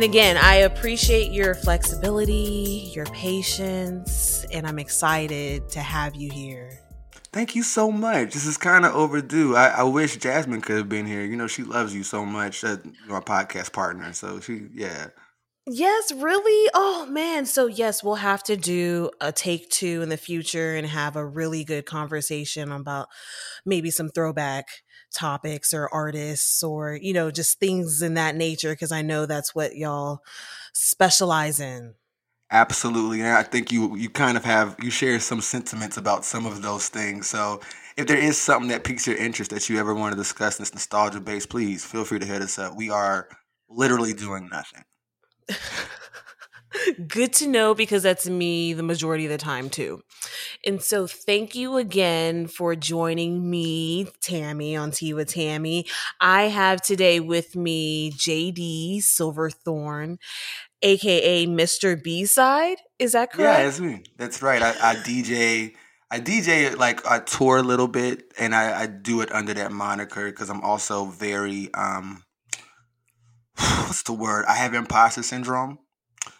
And again, I appreciate your flexibility, your patience, and I'm excited to have you here. Thank you so much. This is kind of overdue. I, I, wish Jasmine could have been here. You know, she loves you so much. Uh, our podcast partner. So she, yeah. Yes, really? Oh man. So yes, we'll have to do a take two in the future and have a really good conversation about maybe some throwback topics or artists or, you know, just things in that nature because I know that's what y'all specialize in. Absolutely. And I think you you kind of have you share some sentiments about some of those things. So if there is something that piques your interest that you ever want to discuss in this nostalgia base, please feel free to hit us up. We are literally doing nothing. Good to know because that's me the majority of the time too. And so thank you again for joining me, Tammy, on Tea with Tammy. I have today with me JD Silverthorne, aka Mr. B Side. Is that correct? Yeah, that's me. That's right. I, I DJ I DJ like I tour a little bit and I, I do it under that moniker because I'm also very um what's the word? I have imposter syndrome.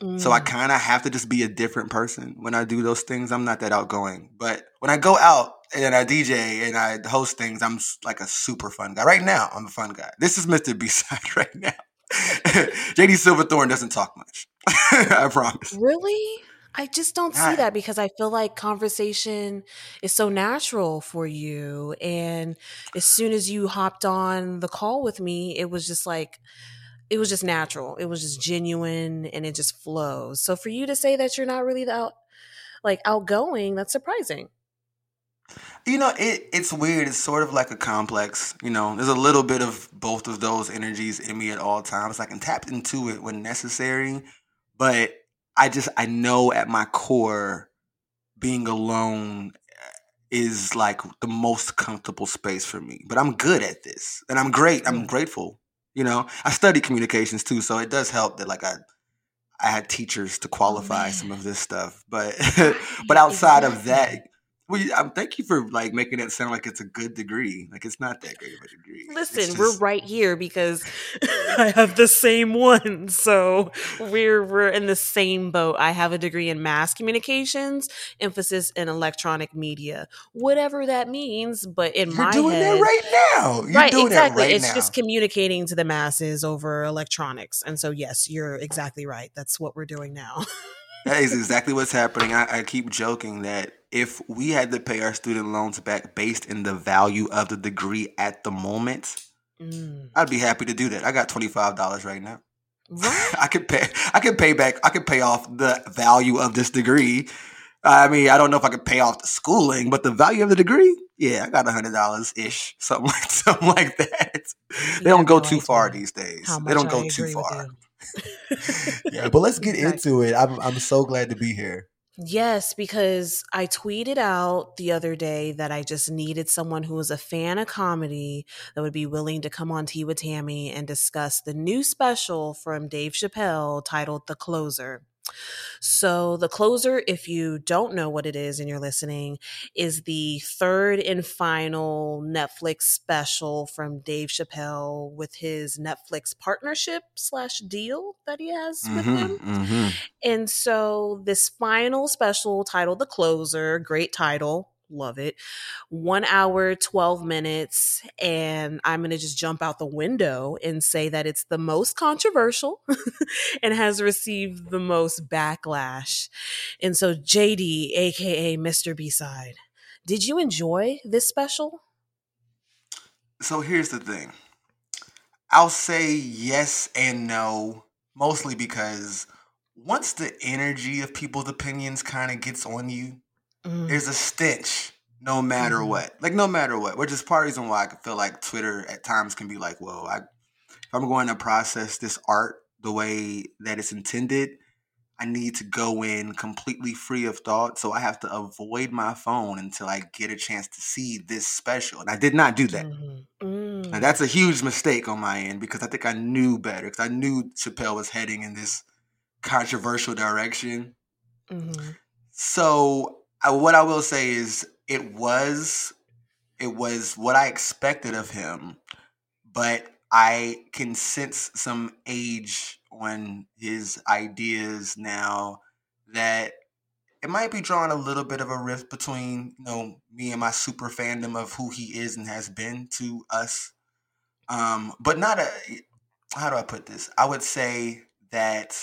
Mm. So I mm. kind of have to just be a different person when I do those things. I'm not that outgoing, but when I go out and I DJ and I host things, I'm like a super fun guy. Right now, I'm a fun guy. This is Mr. B side right now. JD Silverthorne doesn't talk much. I promise. Really? I just don't see that because I feel like conversation is so natural for you. And as soon as you hopped on the call with me, it was just like, it was just natural. It was just genuine and it just flows. So for you to say that you're not really out like outgoing, that's surprising. You know, it it's weird. It's sort of like a complex. You know, there's a little bit of both of those energies in me at all times. I can tap into it when necessary, but I just I know at my core, being alone is like the most comfortable space for me. But I'm good at this, and I'm great. I'm mm. grateful you know, I studied communications too, so it does help that like I I had teachers to qualify oh, some of this stuff. But but outside of that, well, um, thank you for like making it sound like it's a good degree. Like it's not that great of a degree. Listen, just... we're right here because I have the same one, so we're we're in the same boat. I have a degree in mass communications, emphasis in electronic media, whatever that means. But in You're my doing head, that right now. You're right, exactly. Right it's now. just communicating to the masses over electronics, and so yes, you're exactly right. That's what we're doing now. that is exactly what's happening. I, I keep joking that if we had to pay our student loans back based in the value of the degree at the moment, mm. I'd be happy to do that. I got twenty five dollars right now. I could pay. I could pay back. I could pay off the value of this degree. I mean, I don't know if I could pay off the schooling, but the value of the degree, yeah, I got a hundred dollars ish, something like something like that. They don't go too far these days. They don't go too far. yeah, but let's get exactly. into it. I'm I'm so glad to be here. Yes, because I tweeted out the other day that I just needed someone who was a fan of comedy that would be willing to come on Tea with Tammy and discuss the new special from Dave Chappelle titled The Closer. So, The Closer, if you don't know what it is and you're listening, is the third and final Netflix special from Dave Chappelle with his Netflix partnership slash deal that he has mm-hmm, with him. Mm-hmm. And so, this final special titled The Closer, great title, love it. One hour, 12 minutes. And I'm going to just jump out the window and say that it's the most controversial and has received the most backlash. And so, JD, AKA Mr. B Side, did you enjoy this special? So here's the thing I'll say yes and no, mostly because once the energy of people's opinions kind of gets on you, Mm. There's a stench no matter mm. what. Like no matter what. Which is part of the reason why I feel like Twitter at times can be like, whoa, I if I'm going to process this art the way that it's intended, I need to go in completely free of thought. So I have to avoid my phone until I get a chance to see this special. And I did not do that. Mm-hmm. Mm. And that's a huge mistake on my end because I think I knew better. Because I knew Chappelle was heading in this controversial direction. Mm-hmm. So I, what I will say is it was it was what I expected of him, but I can sense some age on his ideas now that it might be drawing a little bit of a rift between you know me and my super fandom of who he is and has been to us. Um but not a how do i put this? I would say that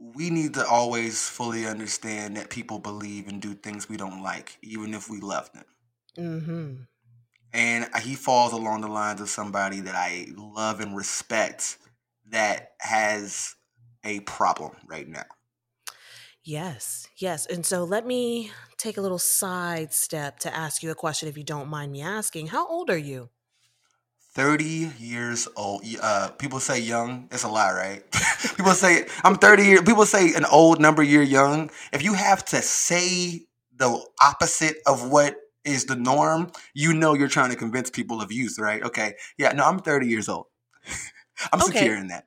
we need to always fully understand that people believe and do things we don't like even if we love them Mm-hmm. and he falls along the lines of somebody that i love and respect that has a problem right now Yes, yes. And so let me take a little sidestep to ask you a question if you don't mind me asking. How old are you? 30 years old. Uh, people say young. It's a lie, right? people say I'm 30 years. People say an old number year young. If you have to say the opposite of what is the norm, you know you're trying to convince people of youth, right? Okay. Yeah, no, I'm 30 years old. I'm Okay. secure in that.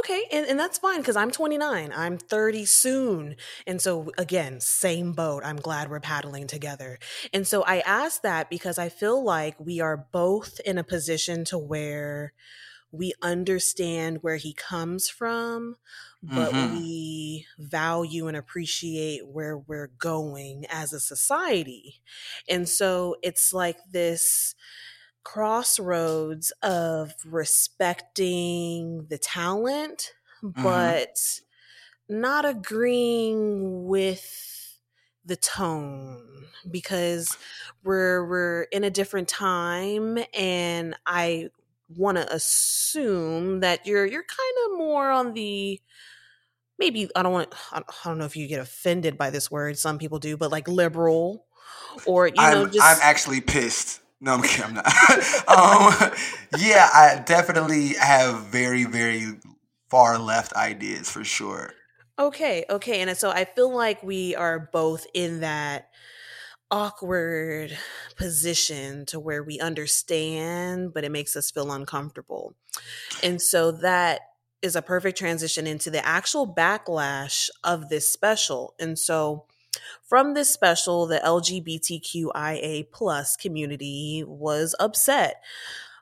Okay, and, and that's fine because I'm 29. I'm 30 soon. And so, again, same boat. I'm glad we're paddling together. And so, I ask that because I feel like we are both in a position to where we understand where he comes from, but Mhm. we value and appreciate where we're going as a society. And so, it's like this crossroads of respecting the talent, Mhm. but not agreeing with the tone because we're we're in a different time and I want to assume that you're you're kind of more on the maybe I don't want I don't know if you get offended by this word some people do but like liberal or you know I'm just I'm actually pissed. No, I'm kidding. I'm not. um, yeah, I definitely have very very far left ideas for sure. Okay, okay. And so I feel like we are both in that awkward position to where we understand, but it makes us feel uncomfortable. And so that is a perfect transition into the actual backlash of this special. And so from this special, the LGBTQIA plus community was upset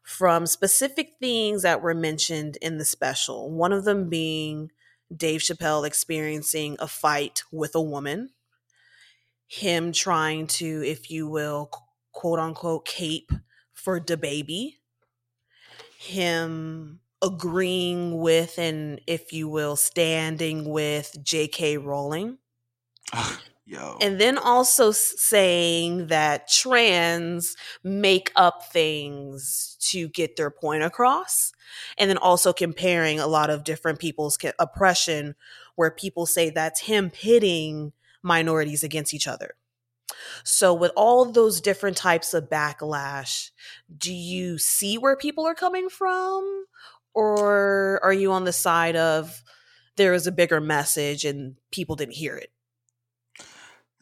from specific things that were mentioned in the special. One of them being Dave Chappelle experiencing a fight with a woman, him trying to, if you will, quote unquote, cape for DaBaby, him agreeing with and, if you will, standing with J.K. Rowling. Yo. And then also saying that trans make up things to get their point across. And then also comparing a lot of different people's oppression, where people say that's him pitting minorities against each other. So, with all those different types of backlash, do you see where people are coming from? Or are you on the side of there is a bigger message and people didn't hear it?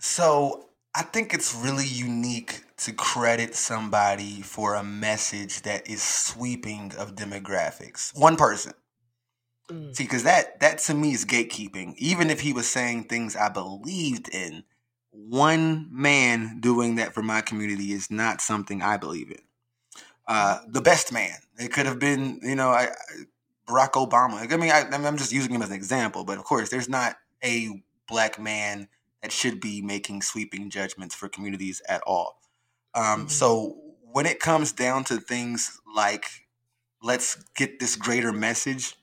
So I think it's really unique to credit somebody for a message that is sweeping of demographics. One person. Mm. See, because that that to me is gatekeeping. Even if he was saying things I believed in, one man doing that for my community is not something I believe in. Uh, the best man. It could have been, you know, I, I- Barack Obama. I mean, I, I mean, I'm just using him as an example, but of course, there's not a black man that should be making sweeping judgments for communities at all. Um, Mhm. So when it comes down to things like let's get this greater message,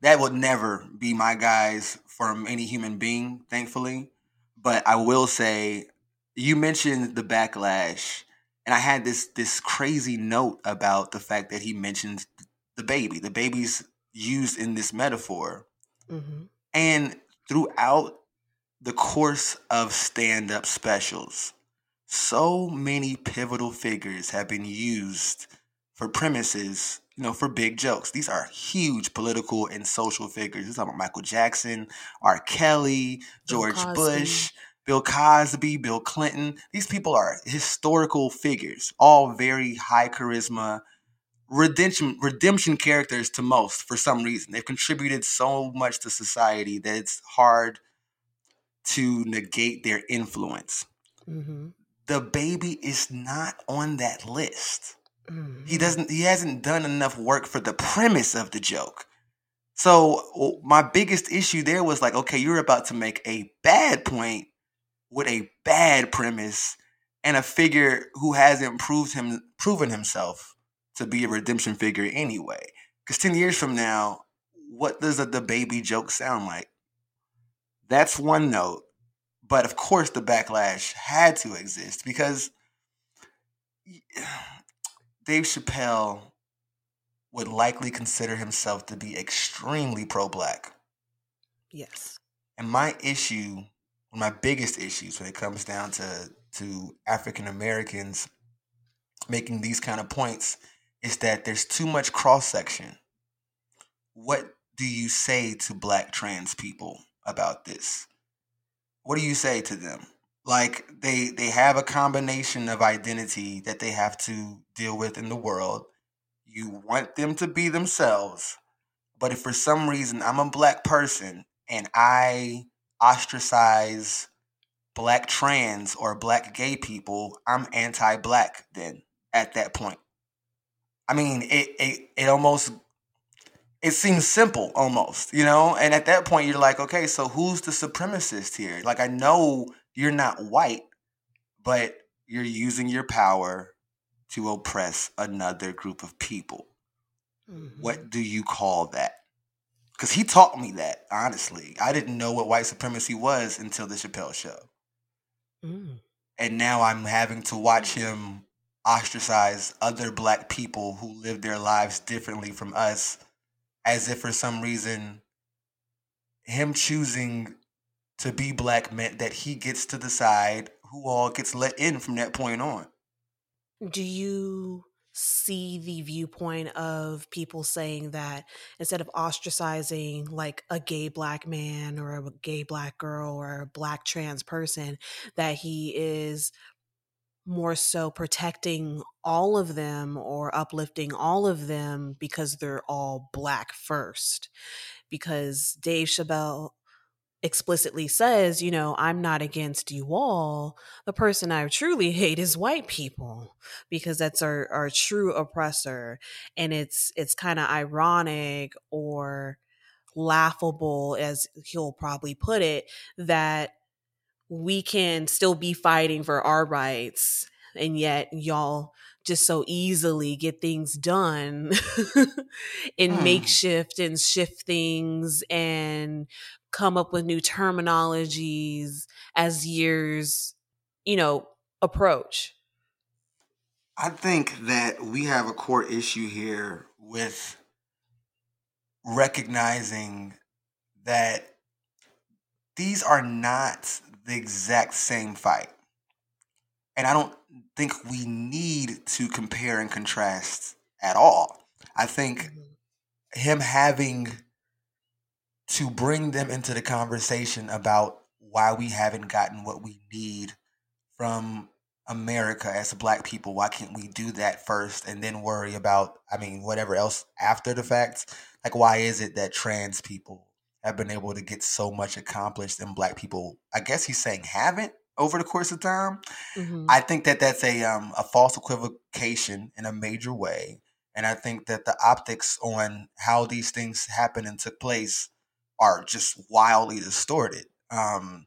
that would never be my guys from any human being, thankfully. But I will say, you mentioned the backlash, and I had this this crazy note about the fact that he mentioned DaBaby. The baby's used in this metaphor. hmm And throughout the course of stand up specials, so many pivotal figures have been used for premises, you know, for big jokes. These are huge political and social figures. We're talking about Michael Jackson, R. Kelly, George. Bush, Bill Cosby, Bill Clinton. These people are historical figures, all very high charisma, redemption redemption characters to most for some reason. They've contributed so much to society that it's hard to negate their influence. hmm DaBaby is not on that list. Mm-hmm. He doesn't. He hasn't done enough work for the premise of the joke. So my biggest issue there was like, okay, you're about to make a bad point with a bad premise and a figure who hasn't proved him proven himself to be a redemption figure anyway. Because ten years from now, what does DaBaby joke sound like? That's one note. But of course, the backlash had to exist because Dave Chappelle would likely consider himself to be extremely pro black. Yes. And my issue, my biggest issues when it comes down to, to African Americans making these kind of points is that there's too much cross section. What do you say to black trans people about this? What do you say to them? Like they they have a combination of identity that they have to deal with in the world. You want them to be themselves, but if for some reason I'm a black person and I ostracize black trans or black gay people, I'm anti-black then at that point. I mean, it it, it almost it seems simple almost, you know? And at that point, you're like, okay, so who's the supremacist here? Like, I know you're not white, but you're using your power to oppress another group of people. Mm-hmm. What do you call that? Because he taught me that, honestly. I didn't know what white supremacy was until the Chappelle show. Mm. And now I'm having to watch him ostracize other black people who live their lives differently from us as if for some reason him choosing to be black meant that he gets to decide who all gets let in from that point on. Do you see the viewpoint of people saying that instead of ostracizing like a gay black man or a gay black girl or a black trans person, that he is more so protecting all of them or uplifting all of them because they're all black first. Because Dave Chappelle explicitly says, you know, I'm not against you all. The person I truly hate is white people because that's our, our true oppressor. And it's it's kind of ironic or laughable as he'll probably put it that we can still be fighting for our rights and yet y'all just so easily get things done and mm. makeshift and shift things and come up with new terminologies as years you know approach i think that we have a core issue here with recognizing that these are not the exact same fight. And I don't think we need to compare and contrast at all. I think mm-hmm. him having to bring them into the conversation about why we haven't gotten what we need from America as black people. Why can't we do that first and then worry about, I mean, whatever else after the fact? Like, why is it that trans people have been able to get so much accomplished and black people i guess he's saying haven't over the course of time mm-hmm. i think that that's a um, a false equivocation in a major way and i think that the optics on how these things happened and took place are just wildly distorted um,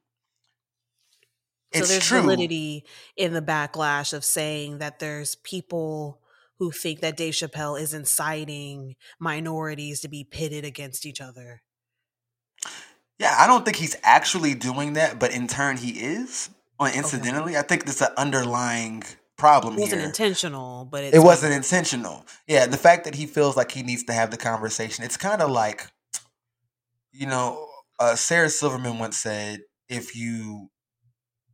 so there's true. validity in the backlash of saying that there's people who think that Dave Chappelle is inciting minorities to be pitted against each other. Yeah, I don't think he's actually doing that, but in turn he is. Or incidentally, okay. I think there's an underlying problem here. it wasn't here. intentional, but it wasn't intentional. Yeah, the fact that he feels like he needs to have the conversation, it's kind of like, you know, uh, Sarah Silverman once said, if you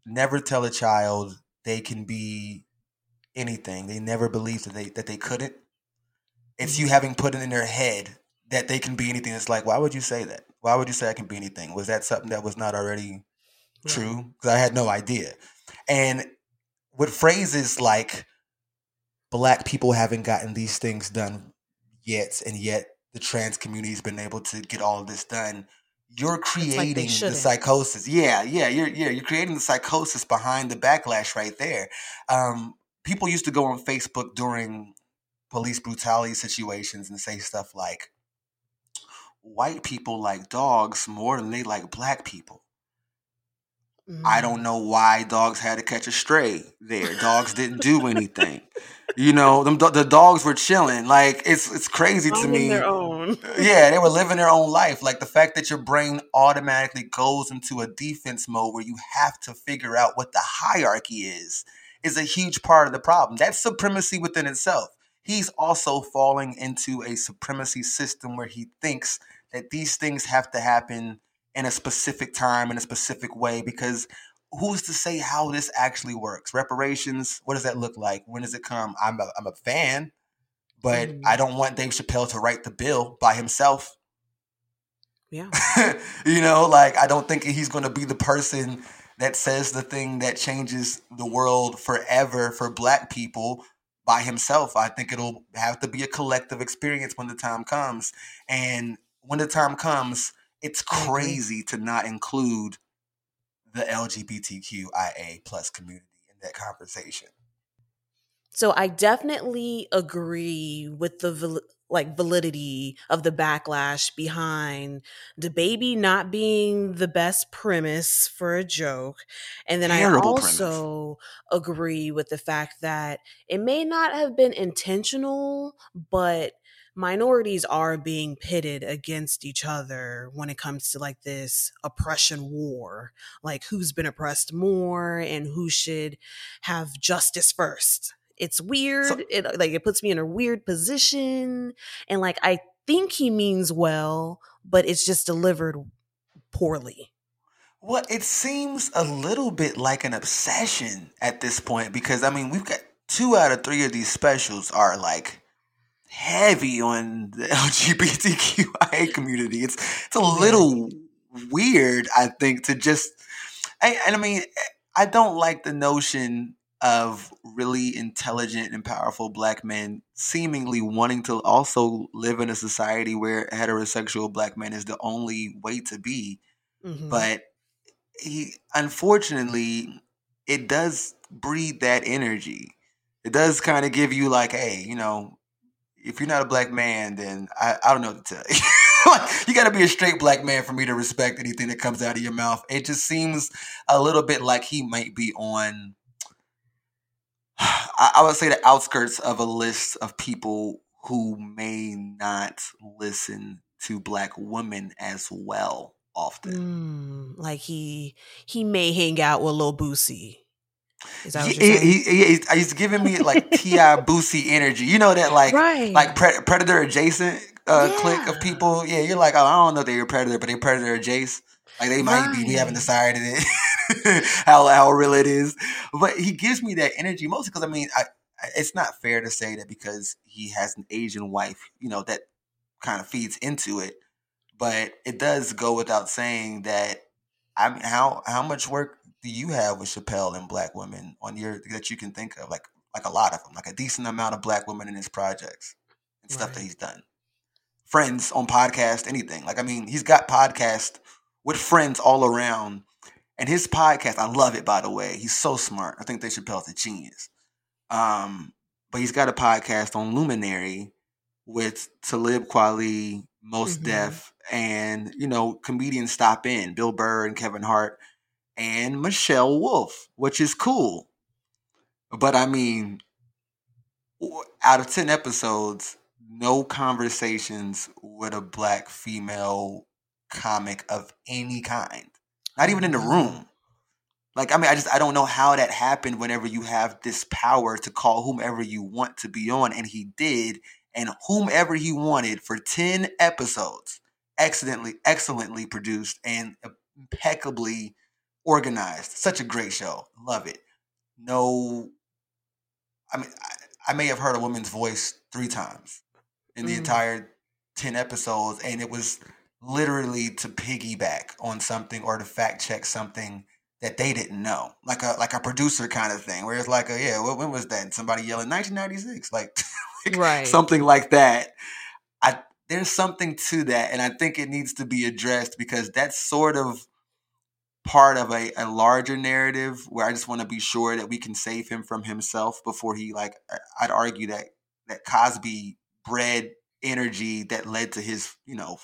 never tell a child they can be anything, they never believe that they that they couldn't. It's you mm-hmm. having put it in their head that they can be anything. It's like, why would you say that? Why would you say I can be anything? Was that something that was not already true? Because I had no idea. And with phrases like black people haven't gotten these things done yet, and yet the trans community has been able to get all of this done. You're creating like the psychosis. Yeah, yeah, you're yeah, you're creating the psychosis behind the backlash right there. Um, people used to go on Facebook during police brutality situations and say stuff like, white people like dogs more than they like black people. Mm-hmm. I don't mm. know why dogs had to catch a stray there. Dogs didn't do anything. You know, them, the dogs were chilling. Like it's it's crazy to me. Their own. yeah, they were living their own life. Like the fact that your brain automatically goes into a defense mode where you have to figure out what the hierarchy is is a huge part of the problem. That's supremacy within itself. He's also falling into a supremacy system where he thinks that these things have to happen in a specific time in a specific way because who's to say how this actually works? Reparations what does that look like? When does it come? I'm a, I'm a fan but mm. i don't want dave chappelle to write the bill by himself. Yeah. You know like i don't think he's going to be the person that says the thing that changes the world forever for black people by himself. I think it'll have to be a collective experience when the time comes. And when the time comes, it's mm-hmm. crazy to not include the LGBTQIA plus community in that conversation. So I definitely agree with the like validity of the backlash behind DaBaby not being the best premise for a joke. And then Terrible I also premise. agree with the fact that it may not have been intentional, but minorities are being pitted against each other when it comes to like this oppression war like who's been oppressed more and who should have justice first. It's weird so, it like it puts me in a weird position and like i think he means well but it's just delivered poorly. Well it seems a little bit like an obsession at this point because i mean we've got two out of three of these specials are like heavy on the LGBTQIA community. It's it's a little weird, I think, to just. I, and I mean, I don't like the notion of really intelligent and powerful black men seemingly wanting to also live in a society where heterosexual black men is the only way to be. Mm-hmm. But he, unfortunately, it does breed that energy. It does kind of give you like, hey, you know, if you're not a black man, then I, I don't know what to tell you. you got to be a straight black man for me to respect anything that comes out of your mouth. It just seems a little bit like he might be on, I, I would say, the outskirts of a list of people who may not listen to black women as well often. Mm, like he he may hang out with Lil Boosie. Is that what he, he, he, he's giving me like Ti Boosie energy. You know that like right. like pre- predator adjacent uh, yeah. clique of people. Yeah, you're like, oh, I don't know they're predator, but they're predator adjacent. Like they might right. be. We haven't decided it how how real it is. But he gives me that energy mostly because I mean, I, it's not fair to say that because he has an Asian wife, you know, that kind of feeds into it. But it does go without saying that I mean, how how much work do you have with Chappelle and black women on your that you can think of? Like like a lot of them, like a decent amount of black women in his projects and stuff right. that he's done. Friends on podcast, anything. Like I mean, he's got podcast with friends all around. And his podcast, I love it by the way. He's so smart. I think Dave Chappelle's a genius. Um, but he's got a podcast on Luminary with Talib Kweli, Mos mm-hmm. Def, and you know, comedians stop in, Bill Burr and Kevin Hart and Michelle Wolf, which is cool. But I mean, out of 10 episodes, no conversations with a black female comic of any kind. Not even in the mm-hmm. room. Like, I mean, I just, I don't know how that happened whenever you have this power to call whomever you want to be on. And he did. And whomever he wanted for 10 episodes, excellently, excellently produced and impeccably organized. Such a great show. Love it. No, I mean, I, I may have heard a woman's voice three times in the mm. entire 10 episodes, and it was literally to piggyback on something or to fact check something that they didn't know, like a like a producer kind of thing, where it's like, a, yeah, when was that? Somebody yelling 1996, like, like right. something like that. I there's something to that, and I think it needs to be addressed because that's sort of part of a, a larger narrative where I just want to be sure that we can save him from himself before he like I'd argue that that Cosby bred energy that led to his, you know,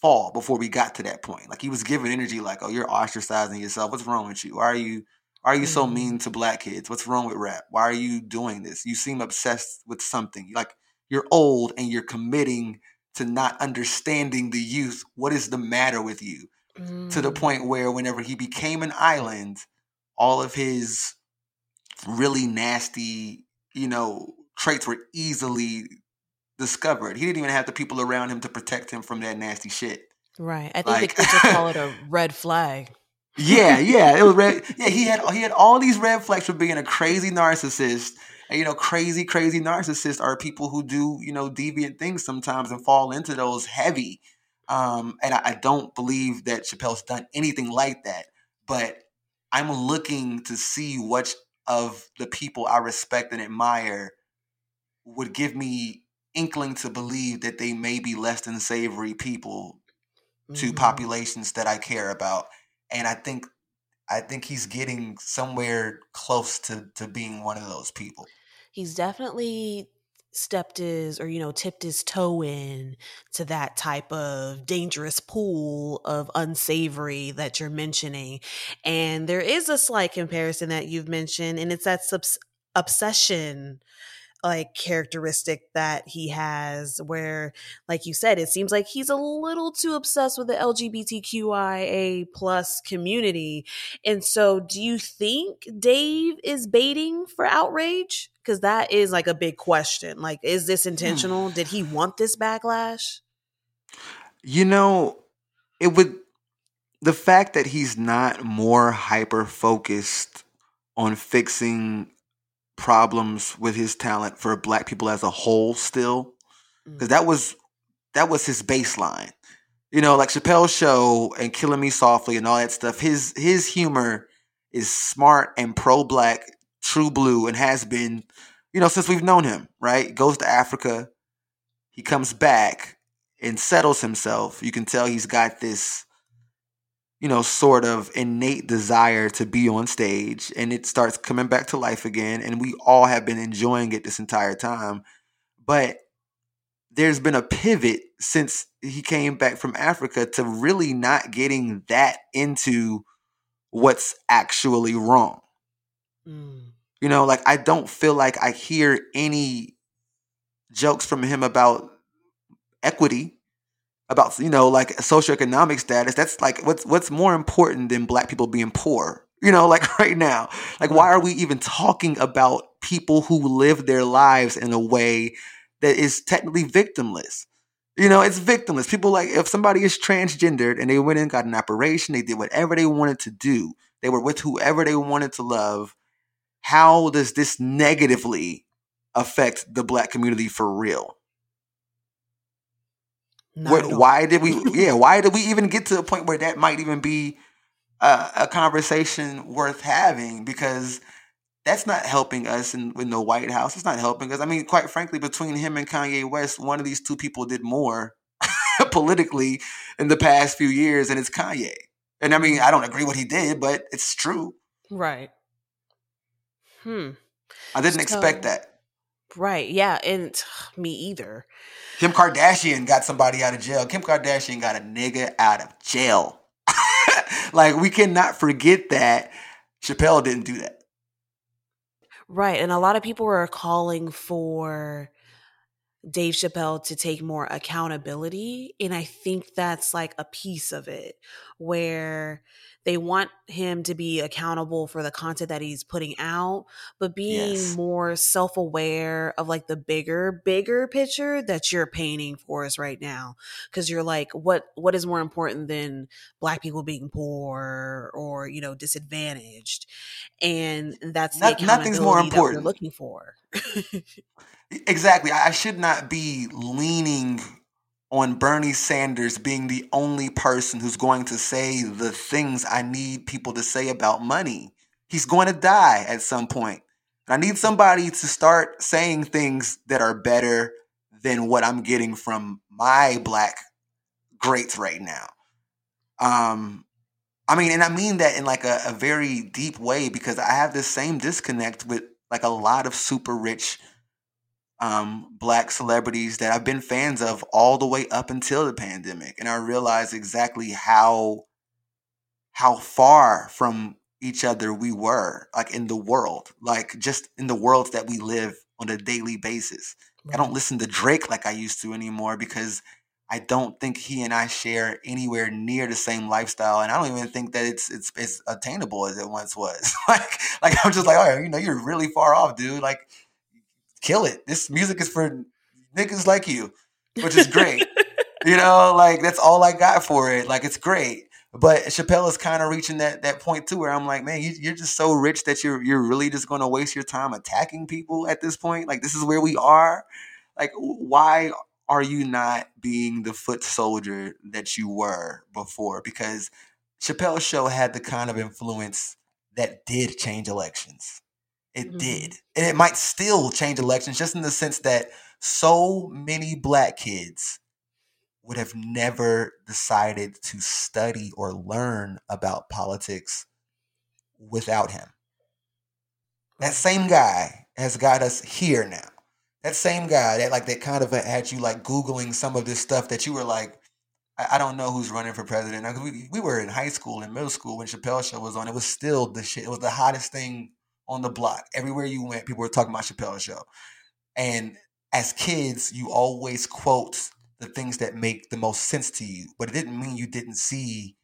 fall before we got to that point. Like he was giving energy like, "Oh, you're ostracizing yourself. What's wrong with you? Why are you why are you so mm-hmm. mean to black kids? What's wrong with rap? Why are you doing this? You seem obsessed with something. Like you're old and you're committing to not understanding the youth. What is the matter with you? Mm. To the mm. point where whenever he became an island, all of his really nasty, you know, traits were easily discovered. He didn't even have the people around him to protect him from that nasty shit. Right. I think like, the kids would call it a red flag. Yeah, yeah. It was red. Yeah, he had he had all these red flags for being a crazy narcissist. And you know, crazy, crazy narcissists are people who do, you know, deviant things sometimes and fall into those heavy. Um, and I, I don't believe that Chappelle's done anything like that. But I'm looking to see which of the people I respect and admire would give me inkling to believe that they may be less than savory people mm-hmm. to populations that I care about. And I think I think he's getting somewhere close to to being one of those people. He's definitely stepped his or you know tipped his toe in to that type of dangerous pool of unsavory that you're mentioning. And there is a slight comparison that you've mentioned and it's that subs- obsession like characteristic that he has where like you said it seems like he's a little too obsessed with the lgbtqia plus community. And so do you think dave is baiting for outrage? Because that is like a big question. Like is this hmm. intentional? Did he want this backlash? You know it would the fact that he's not more hyper focused on fixing problems with his talent for black people as a whole still because that was that was his baseline. You know like chappelle's show and killing me softly and all that stuff his his humor is smart and pro-black true blue and has been you know since we've known him right? Goes to africa he comes back and settles himself. You can tell he's got this you know, sort of innate desire to be on stage and it starts coming back to life again. And we all have been enjoying it this entire time. But there's been a pivot since he came back from Africa to really not getting that into what's actually wrong. Mm. You know, like I don't feel like I hear any jokes from him about equity about you know like socioeconomic status that's like what's what's more important than black people being poor you know like right now? Like why are we even talking about people who live their lives in a way that is technically victimless? You know it's victimless. People like if somebody is transgendered and they went and got an operation they did whatever they wanted to do they were with whoever they wanted to love how does this negatively affect the black community for real what, why did we? yeah, why did we even get to a point where that might even be a, a conversation worth having? Because that's not helping us in, in the White House. It's not helping us. I mean, quite frankly, between him and Kanye West, one of these two people did more politically in the past few years, and it's Kanye. And I mean, I don't agree what he did, but it's true. Right. Hmm. I didn't so, expect that. Right. Yeah. And me either. Kim Kardashian got somebody out of jail. Kim Kardashian got a nigga out of jail. like, we cannot forget that Chappelle didn't do that. Right. And a lot of people are calling for Dave Chappelle to take more accountability. And I think that's like a piece of it where they want him to be accountable for the content that he's putting out, but being yes. more self aware of like the bigger, bigger picture that you're painting for us right now. Cause you're like, what, what is more important than black people being poor or, you know, disadvantaged? And that's Not, the nothing's more important. Looking for. exactly. I should not be leaning on Bernie Sanders being the only person who's going to say the things I need people to say about money. He's going to die at some point. I need somebody to start saying things that are better than what I'm getting from my black greats right now. Um, I mean, and I mean that in like a, a very deep way because I have this same disconnect with like a lot of super rich um, black celebrities that I've been fans of all the way up until the pandemic, and I realized exactly how how far from each other we were, like in the world, like just in the worlds that we live on a daily basis. Right. I don't listen to Drake like I used to anymore because I don't think he and I share anywhere near the same lifestyle, and I don't even think that it's it's it's attainable as it once was. like like I'm just like, oh, you know, you're really far off, dude. Like kill it. This music is for niggas like you, which is great. you know, like that's all I got for it. Like it's great. But Chappelle is kind of reaching that that point too, where I'm like, man, you, you're just so rich that you're you're really just going to waste your time attacking people at this point. Like this is where we are. Like why are you not being the foot soldier that you were before? Because Chappelle's show had the kind of influence that did change elections. It mm-hmm. did. And it might still change elections just in the sense that so many black kids would have never decided to study or learn about politics without him. That same guy has got us here now. That same guy that like that kind of had you like googling some of this stuff that you were like, I, I don't know who's running for president. we, we were in high school and middle school when Chappelle show was on. It was still the shit. It was the hottest thing on the block. Everywhere you went, people were talking about Chappelle's show. And as kids, you always quote the things that make the most sense to you, but it didn't mean you didn't see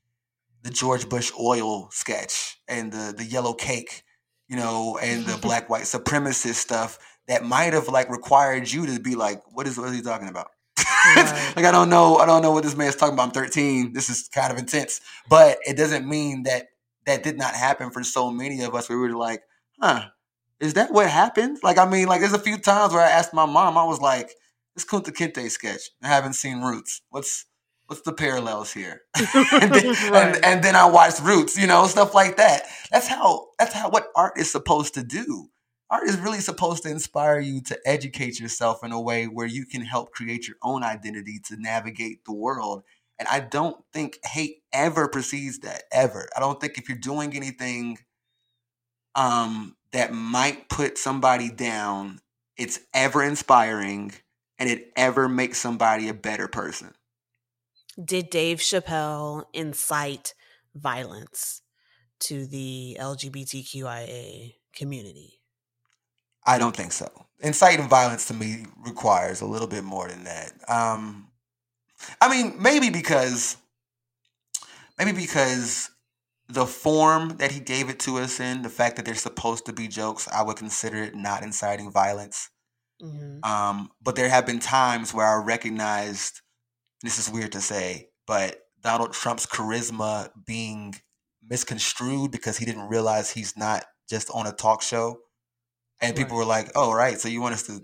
the George Bush oil sketch and the the yellow cake, you know, and the black white supremacist stuff that might have like required you to be like, what is what is he talking about? Right. like I don't know, I don't know what this man's talking about. I'm 13. This is kind of intense, but it doesn't mean that that did not happen for so many of us. We were like, huh, is that what happened? Like, I mean, like, there's a few times where I asked my mom, I was like, this Kunta Kinte sketch. I haven't seen Roots. What's what's the parallels here? and, then, right. and, and then I watched Roots, you know, stuff like that. That's how that's how what art is supposed to do. Art is really supposed to inspire you to educate yourself in a way where you can help create your own identity to navigate the world. And I don't think hate ever precedes that, ever. I don't think if you're doing anything um, that might put somebody down, it's ever inspiring and it ever makes somebody a better person. Did Dave Chappelle incite violence to the LGBTQIA community? I don't think so. Inciting violence to me requires a little bit more than that. Um, I mean, maybe because, maybe because the form that he gave it to us in, the fact that they're supposed to be jokes, I would consider it not inciting violence. Mm-hmm. Um, but there have been times where I recognized this is weird to say, but Donald Trump's charisma being misconstrued because he didn't realize he's not just on a talk show. And right. people were like, "Oh, right, so you want us to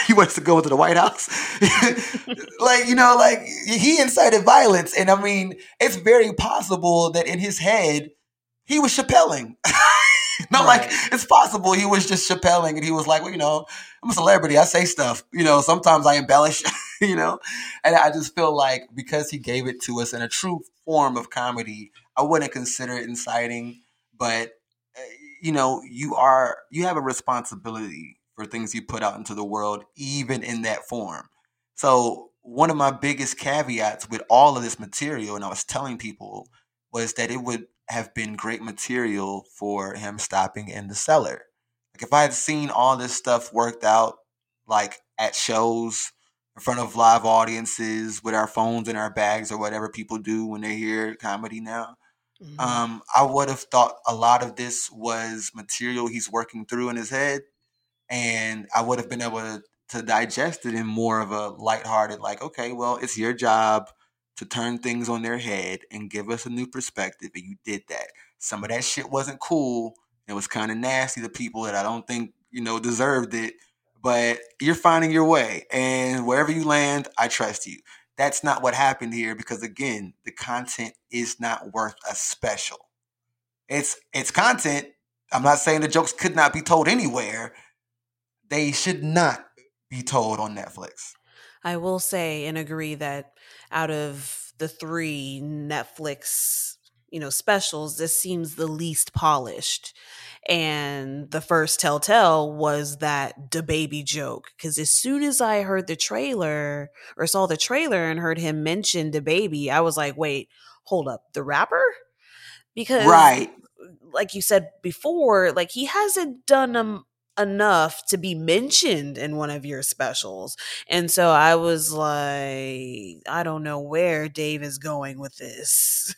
he wants to go into the White House. like, you know, like he incited violence. And I mean, it's very possible that in his head, he was Chappelling. Not right. like it's possible he was just Chappelling and he was like, well, you know, I'm a celebrity. I say stuff. You know, sometimes I embellish, you know? And I just feel like because he gave it to us in a true form of comedy, I wouldn't consider it inciting, but eh, you know, you are you have a responsibility for things you put out into the world, even in that form. So, one of my biggest caveats with all of this material, and I was telling people, was that it would have been great material for him stopping in the cellar. Like, if I had seen all this stuff worked out, like at shows, in front of live audiences, with our phones in our bags, or whatever people do when they hear comedy now. Mm-hmm. Um, I would have thought a lot of this was material he's working through in his head and I would have been able to, to digest it in more of a lighthearted, like, okay, well, it's your job to turn things on their head and give us a new perspective, and you did that. Some of that shit wasn't cool. It was kind of nasty to people that I don't think you know deserved it. But you're finding your way, and wherever you land, I trust you. That's not what happened here because again, the content is not worth a special. It's it's content. I'm not saying the jokes could not be told anywhere, they should not be told on Netflix. I will say and agree that out of the three Netflix you know, specials, this seems the least polished. And the first telltale was that DaBaby joke. Cause as soon as I heard the trailer or saw the trailer and heard him mention DaBaby, I was like, wait, hold up, the rapper? Because right. like you said before, like he hasn't done um, enough to be mentioned in one of your specials. And so I was like, I don't know where Dave is going with this.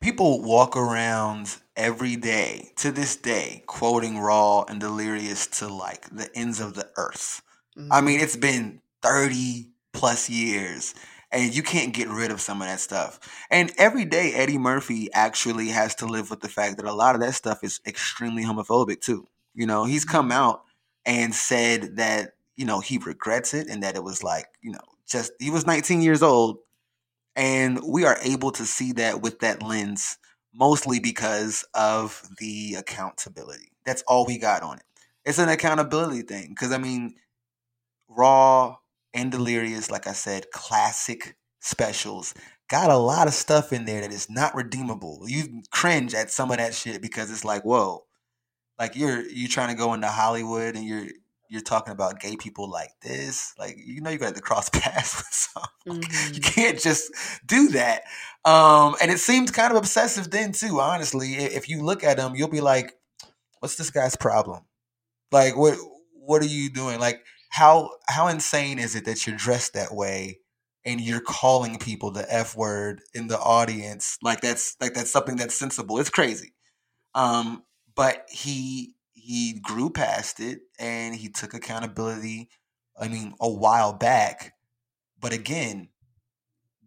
People walk around every day to this day quoting Raw and Delirious to like the ends of the earth. Mm-hmm. I mean, it's been 30 plus years and you can't get rid of some of that stuff. And every day, Eddie Murphy actually has to live with the fact that a lot of that stuff is extremely homophobic too. You know, he's come out and said that, you know, he regrets it and that it was like, you know, just he was 19 years old. And we are able to see that with that lens, mostly because of the accountability. That's all we got on it. It's an accountability thing. Cause I mean, Raw and Delirious, like I said, classic specials. Got a lot of stuff in there that is not redeemable. You cringe at some of that shit because it's like, whoa, like you're you trying to go into Hollywood and you're you're talking about gay people like this, like you know you got to cross paths with mm-hmm. You can't just do that. Um, and it seems kind of obsessive then too. Honestly, if you look at him, you'll be like, "What's this guy's problem? Like, what what are you doing? Like, how how insane is it that you're dressed that way?" And you're calling people the F word in the audience. Like that's like that's something that's sensible. It's crazy. Um, but he he grew past it and he took accountability i mean a while back but again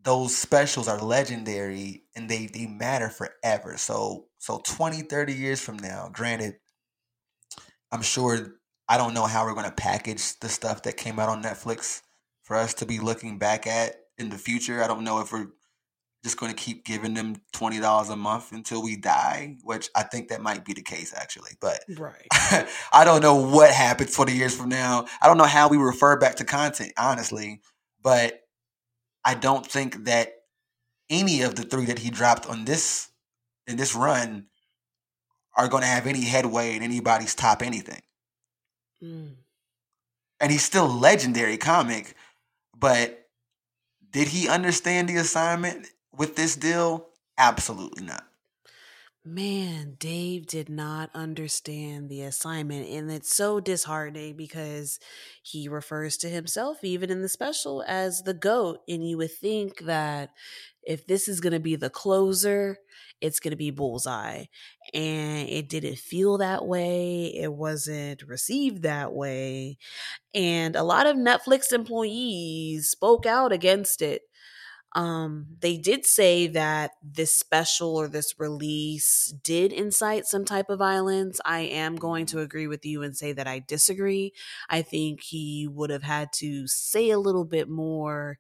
those specials are legendary and they they matter forever. So so 20 30 years from now granted i'm sure i don't know how we're going to package the stuff that came out on netflix for us to be looking back at in the future. I don't know if we're just going to keep giving them twenty dollars a month until we die, which I think that might be the case actually. But right, I don't know what happens twenty years from now. I don't know how we refer back to content, honestly. But I don't think that any of the three that he dropped on this in this run are going to have any headway in anybody's top anything. Mm. And he's still legendary comic, but did he understand the assignment? With this deal? Absolutely not. Man, Dave did not understand the assignment, and it's so disheartening because he refers to himself, even in the special, as the GOAT. And you would think that if this is going to be the closer, it's going to be Bullseye. And it didn't feel that way, it wasn't received that way. And a lot of Netflix employees spoke out against it um, they did say that this special or this release did incite some type of violence. I am going to agree with you and say that I disagree. I think he would have had to say a little bit more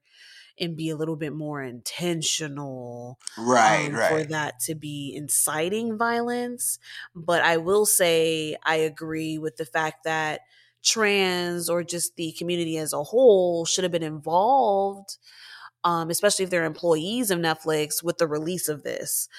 and be a little bit more intentional right, um, right. for that to be inciting violence but i will say i agree with the fact that trans or just the community as a whole should have been involved um, especially if they're employees of Netflix with the release of this.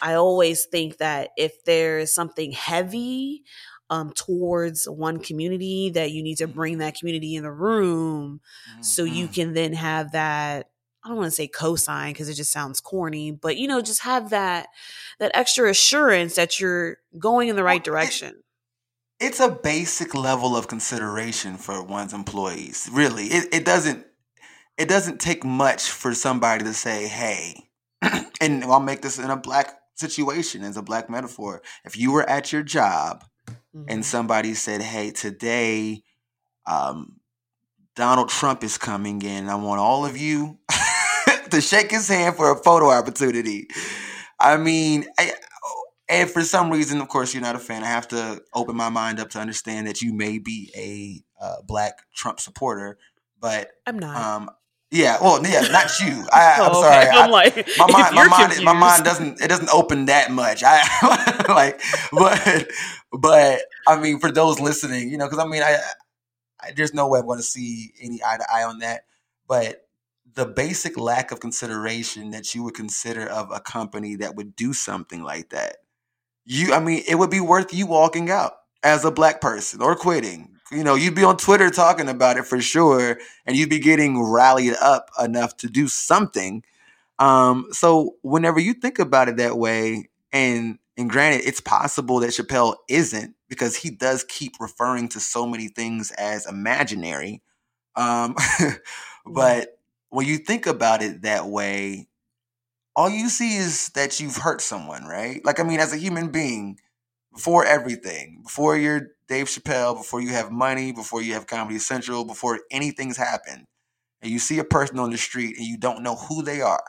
I always think that if there is something heavy um, towards one community, that you need to bring that community in the room mm-hmm. so you mm-hmm. can then have that. I don't want to say cosign because it just sounds corny, but you know, just have that that extra assurance that you're going in the right direction. It, it's a basic level of consideration for one's employees. Really, it, it doesn't it doesn't take much for somebody to say, hey, and I'll make this in a black situation as a black metaphor. If you were at your job mm-hmm. and somebody said, hey, today, um, Donald Trump is coming in. I want all of you to shake his hand for a photo opportunity. I mean, I, and for some reason, of course, you're not a fan. I have to open my mind up to understand that you may be a uh, black Trump supporter, but I'm not. Um, yeah, well, yeah, not you. I, am oh, sorry. I'm I, like, my mind, my mind, my mind doesn't it doesn't open that much. I like, but but I mean, for those listening, you know, because I mean, I, I, there's no way I'm going to see any eye to eye on that. But the basic lack of consideration that you would consider of a company that would do something like that. You, I mean, it would be worth you walking out as a black person or quitting. You know, you'd be on Twitter talking about it for sure, and you'd be getting rallied up enough to do something. Um, so whenever you think about it that way, and and granted, it's possible that Chappelle isn't because he does keep referring to so many things as imaginary. Um, but when you think about it that way, all you see is that you've hurt someone, right? Like, I mean, as a human being, before everything, before you're Dave Chappelle, before you have money, before you have Comedy Central, before anything's happened, and you see a person on the street and you don't know who they are,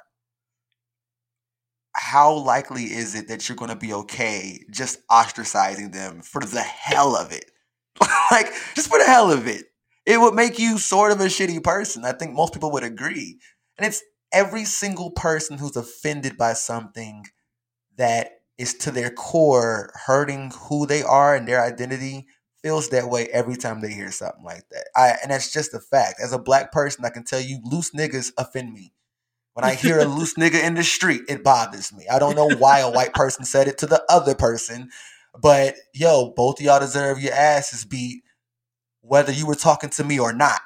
how likely is it that you're going to be okay just ostracizing them for the hell of it? like, just for the hell of it. It would make you sort of a shitty person. I think most people would agree. And it's every single person who's offended by something that is to their core hurting who they are and their identity feels that way every time they hear something like that. I and that's just a fact. As a black person, I can tell you loose niggas offend me. When I hear a loose nigga in the street, it bothers me. I don't know why a white person said it to the other person, but yo, both of y'all deserve your asses beat, whether you were talking to me or not.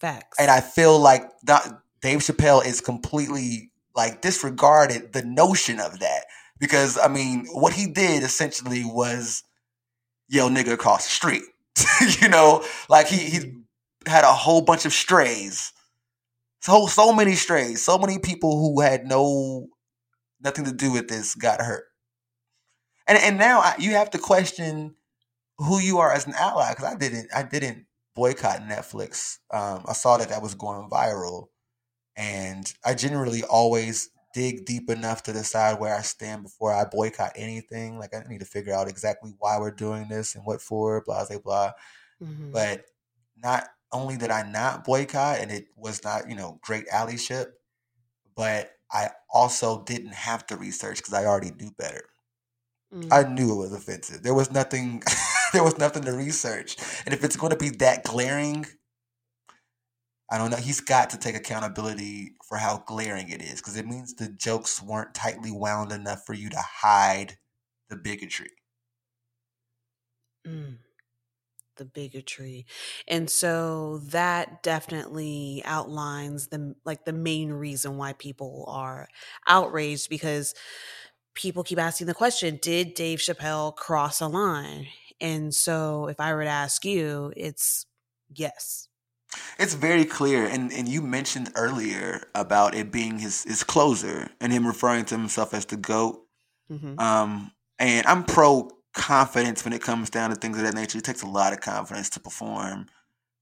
Facts. And I feel like that Dave Chappelle is completely like disregarded the notion of that because I mean, what he did essentially was yell nigga across the street. you know, like he he had a whole bunch of strays so so many strays, so many people who had no nothing to do with this got hurt. And and now I, you have to question who you are as an ally because I didn't I didn't boycott Netflix. Um, I saw that that was going viral, and I generally always dig deep enough to decide where I stand before I boycott anything. Like I need to figure out exactly why we're doing this and what for, blah blah blah. Mm-hmm. But not only did I not boycott and it was not, you know, great allyship, but I also didn't have to research because I already knew better. Mm. I knew it was offensive. There was nothing there was nothing to research. And if it's going to be that glaring, I don't know. He's got to take accountability for how glaring it is because it means the jokes weren't tightly wound enough for you to hide the bigotry. Mm the bigotry. And so that definitely outlines the like the main reason why people are outraged because people keep asking the question, did Dave Chappelle cross a line? And so if I were to ask you, it's yes. It's very clear, and, and you mentioned earlier about it being his, his closer and him referring to himself as the GOAT. Mm-hmm. Um, and I'm pro confidence when it comes down to things of that nature. It takes a lot of confidence to perform.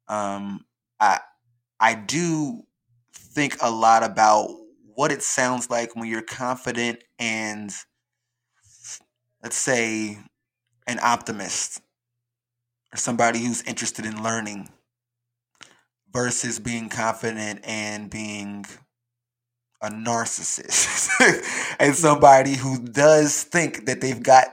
Um, I I do think a lot about what it sounds like when you're confident and let's say an optimist or somebody who's interested in learning versus being confident and being a narcissist and somebody who does think that they've got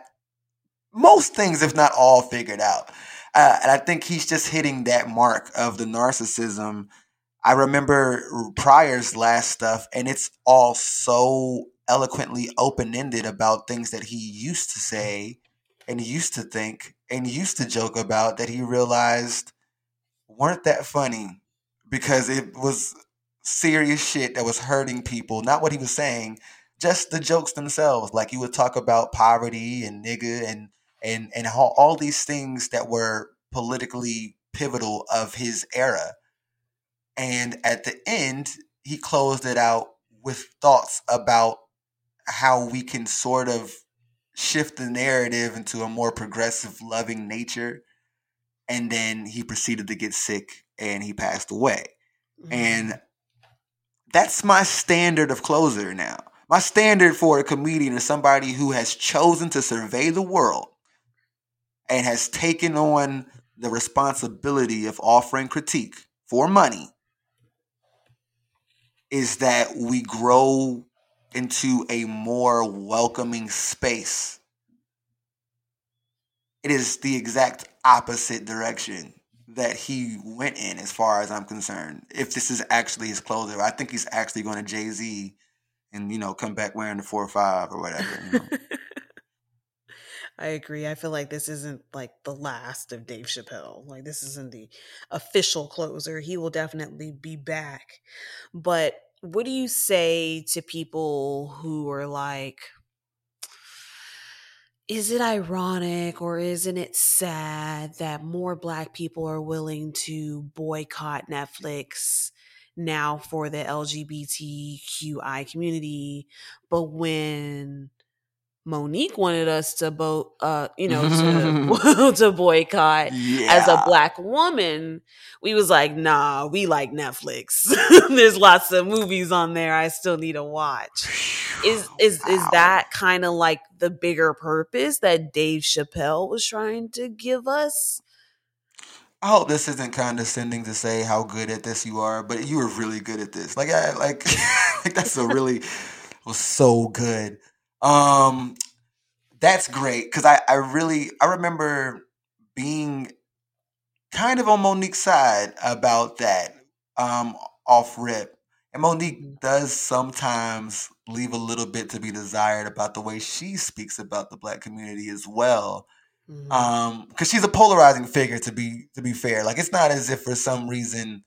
most things, if not all, figured out. Uh, and I think he's just hitting that mark of the narcissism. I remember Pryor's last stuff, and it's all so eloquently open ended about things that he used to say and used to think and used to joke about that he realized weren't that funny because it was serious shit that was hurting people. Not what he was saying, just the jokes themselves. Like he would talk about poverty and nigga and and and all, all these things that were politically pivotal of his era. And at the end, he closed it out with thoughts about how we can sort of shift the narrative into a more progressive, loving nature. And then he proceeded to get sick and he passed away. Mm-hmm. And that's my standard of closer now. My standard for a comedian is somebody who has chosen to survey the world and has taken on the responsibility of offering critique for money is that we grow into a more welcoming space. It is the exact opposite direction. That he went in, as far as I'm concerned. If this is actually his closer, I think he's actually going to Jay Z and you know come back wearing the four or five or whatever. You know? I agree. I feel like this isn't like the last of Dave Chappelle. Like this isn't the official closer. He will definitely be back. But what do you say to people who are like is it ironic or isn't it sad that more black people are willing to boycott Netflix now for the LGBTQI community, but when Mo'Nique wanted us to vote, uh, you know, to, to boycott yeah. as a black woman. We was like, nah, we like Netflix. There's lots of movies on there I still need to watch. Is is wow. is that kind of like the bigger purpose that Dave Chappelle was trying to give us? I hope this isn't condescending to say how good at this you are, but you were really good at this. Like, I like, like that's a really was so good. Um, that's great because I, I really I remember being kind of on Mo'Nique's side about that um, off rip. And Mo'Nique does sometimes leave a little bit to be desired about the way she speaks about the black community as well. Mm-hmm. Um, because she's a polarizing figure to be to be fair. Like it's not as if for some reason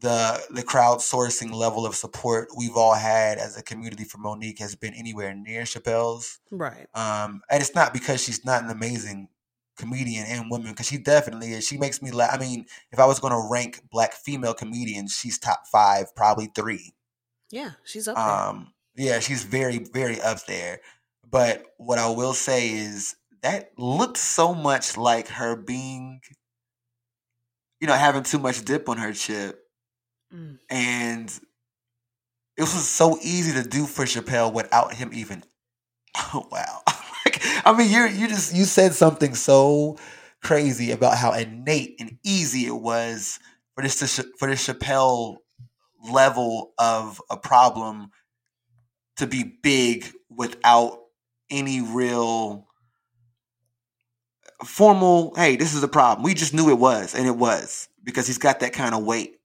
the the crowdsourcing level of support we've all had as a community for Mo'Nique has been anywhere near Chappelle's. Right. Um, and it's not because she's not an amazing comedian and woman, because she definitely is. She makes me laugh. I mean, if I was going to rank black female comedians, she's top five, probably three. Yeah, she's up um, there. Yeah, she's very, very up there. But what I will say is that looked so much like her being, you know, having too much dip on her chip Mm. And it was so easy to do for Chappelle without him even. Oh wow! Like, I mean, you you just you said something so crazy about how innate and easy it was for this to, for this Chappelle level of a problem to be big without any real formal. Hey, this is a problem. We just knew it was, and it was because he's got that kind of weight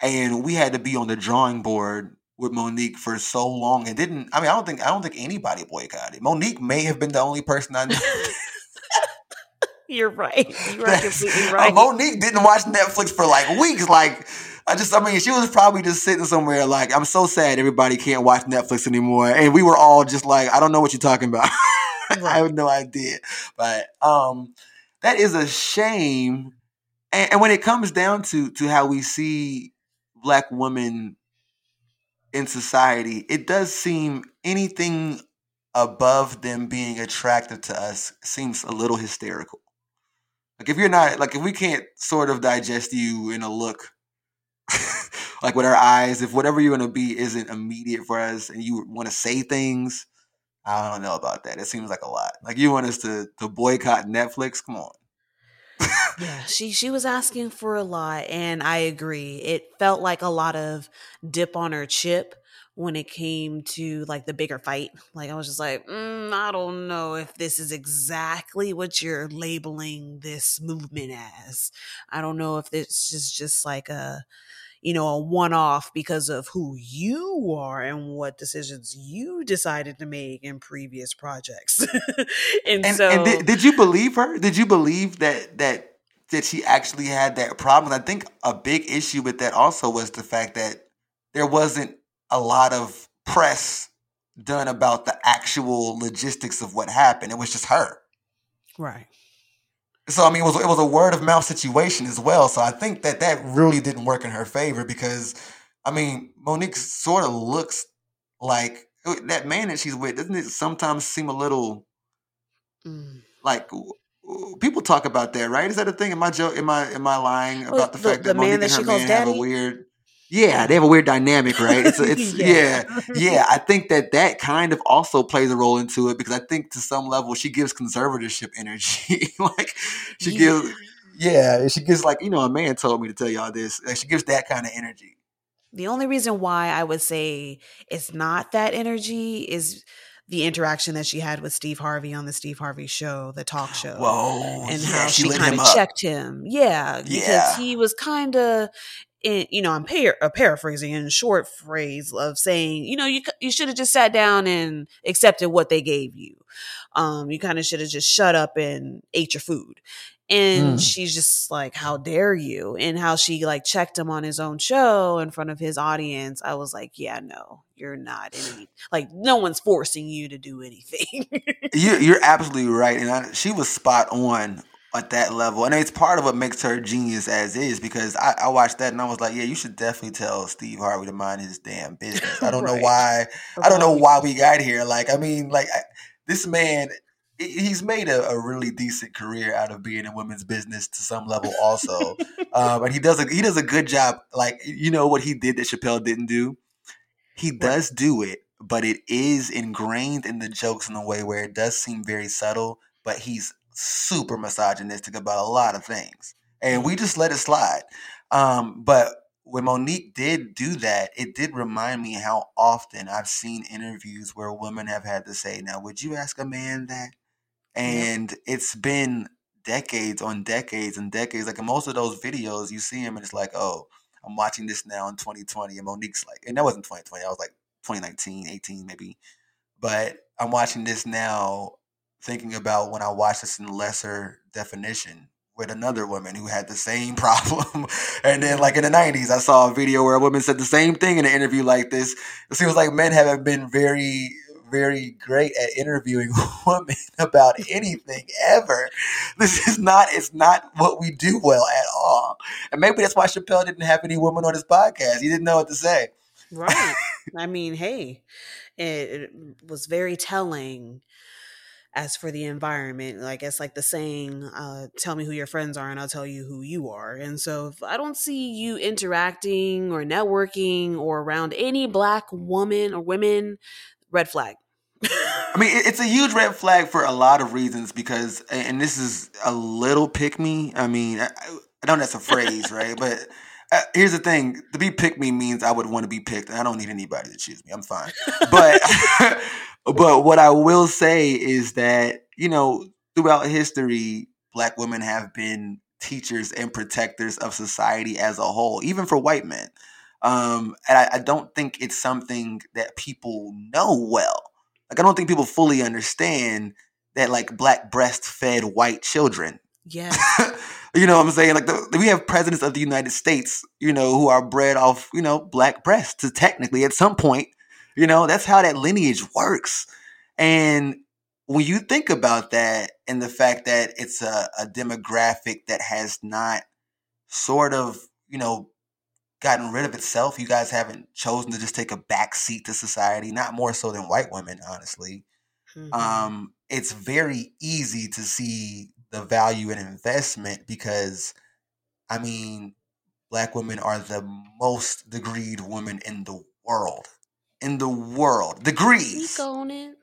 and we had to be on the drawing board with Mo'Nique for so long and didn't I mean I don't think I don't think anybody boycotted. Mo'Nique may have been the only person I knew. You're right. You are completely uh, right. Uh, Mo'Nique didn't watch Netflix for like weeks. Like I just I mean she was probably just sitting somewhere like I'm so sad everybody can't watch Netflix anymore. And we were all just like, I don't know what you're talking about. Right. I have no idea. But um that is a shame. And, and when it comes down to to how we see black women in society, it does seem anything above them being attractive to us seems a little hysterical. Like if you're not like if we can't sort of digest you in a look like with our eyes, if whatever you're gonna be isn't immediate for us and you want to say things, I don't know about that. It seems like a lot. Like you want us to to boycott Netflix? Come on yeah, she she was asking for a lot, and I agree. It felt like a lot of dip on her chip when it came to like the bigger fight. Like I was just like, mm, I don't know if this is exactly what you're labeling this movement as. I don't know if this is just like a you know, a one off because of who you are and what decisions you decided to make in previous projects. and, and, so, and did, did, you believe her? Did you believe that that that she actually had that problem? I think a big issue with that also was the fact that there wasn't a lot of press done about the actual logistics of what happened. It was just her. Right. So I mean, it was it was a word of mouth situation as well. So I think that that really didn't work in her favor because, I mean, Mo'Nique sort of looks like uh, that man that she's with. Doesn't it sometimes seem a little mm. like people talk about that, right? Is that a thing? Am I joke? Am I am I lying about the, the fact that the Mo'Nique and her man have a weird? Yeah, they have a weird dynamic, right? It's it's yeah. yeah. yeah, I think that that kind of also plays a role into it because I think to some level she gives conservatorship energy. like she yeah. gives, yeah, she gives like you know a man told me to tell y'all this. Like she gives that kind of energy. The only reason why I would say it's not that energy is the interaction that she had with Steve Harvey on the Steve Harvey show, the talk show. Whoa. And yeah, how she, she, kind of checked him. Yeah. Because Yeah. he was kind of in, you know, I'm par- uh, paraphrasing in short phrase of saying, you know, you you should have just sat down and accepted what they gave you. Um, you kind of should have just shut up and ate your food. And Mm. she's just like, "How dare you?" And how she like checked him on his own show in front of his audience. I was like, "Yeah, no, you're not any like no one's forcing you to do anything." You, you're absolutely right, and I, she was spot on at that level, and it's part of what makes her genius as is. Because I, I watched that and I was like, yeah, you should definitely tell Steve Harvey to mind his damn business. I don't know why. I don't know why we got here. Like, I mean, like I, this man, he's made a, a really decent career out of being in women's business to some level, also. um, and he does a he does a good job. Like, you know what he did that Chappelle didn't do. He does do it, but it is ingrained in the jokes in a way where it does seem very subtle. But he's super misogynistic about a lot of things, and we just let it slide. Um, but when Mo'Nique did do that, it did remind me how often I've seen interviews where women have had to say, "Now, would you ask a man that?" And it's been decades on decades and decades. Like in most of those videos, you see him and it's like, "Oh, I'm watching this now in 2020," and Mo'Nique's like, and that wasn't 2020. I was like 2019, 18 maybe. But I'm watching this now, thinking about when I watched this in lesser definition with another woman who had the same problem. and then, like in the 90s, I saw a video where a woman said the same thing in an interview like this. It seems like men haven't been very, very great at interviewing women about anything ever. This is not, it's not what we do well at all. And maybe that's why Chappelle didn't have any women on his podcast. He didn't know what to say. Right. I mean, hey, it, it was very telling as for the environment. I guess like the saying, uh, tell me who your friends are and I'll tell you who you are. And so if I don't see you interacting or networking or around any black woman or women, red flag. I mean, it's a huge red flag for a lot of reasons because, and this is a little pick me. I mean, I, I know that's a phrase, right? But uh, here's the thing: to be pick me means I would want to be picked, and I don't need anybody to choose me. I'm fine. But, but what I will say is that you know, throughout history, black women have been teachers and protectors of society as a whole, even for white men. Um, and I, I don't think it's something that people know well. Like I don't think people fully understand that like black breastfed white children. yeah. you know what I'm saying? Like the, we have presidents of the United States, you know, who are bred off, you know, black breasts. to technically, at some point, you know, that's how that lineage works. And when you think about that and the fact that it's a, a demographic that has not sort of, you know, gotten rid of itself, you guys haven't chosen to just take a back seat to society, not more so than white women, honestly Mhm. um, it's very easy to see the value in investment because, I mean, black women are the most degreed women in the world. In the world. Degrees. Speak on it.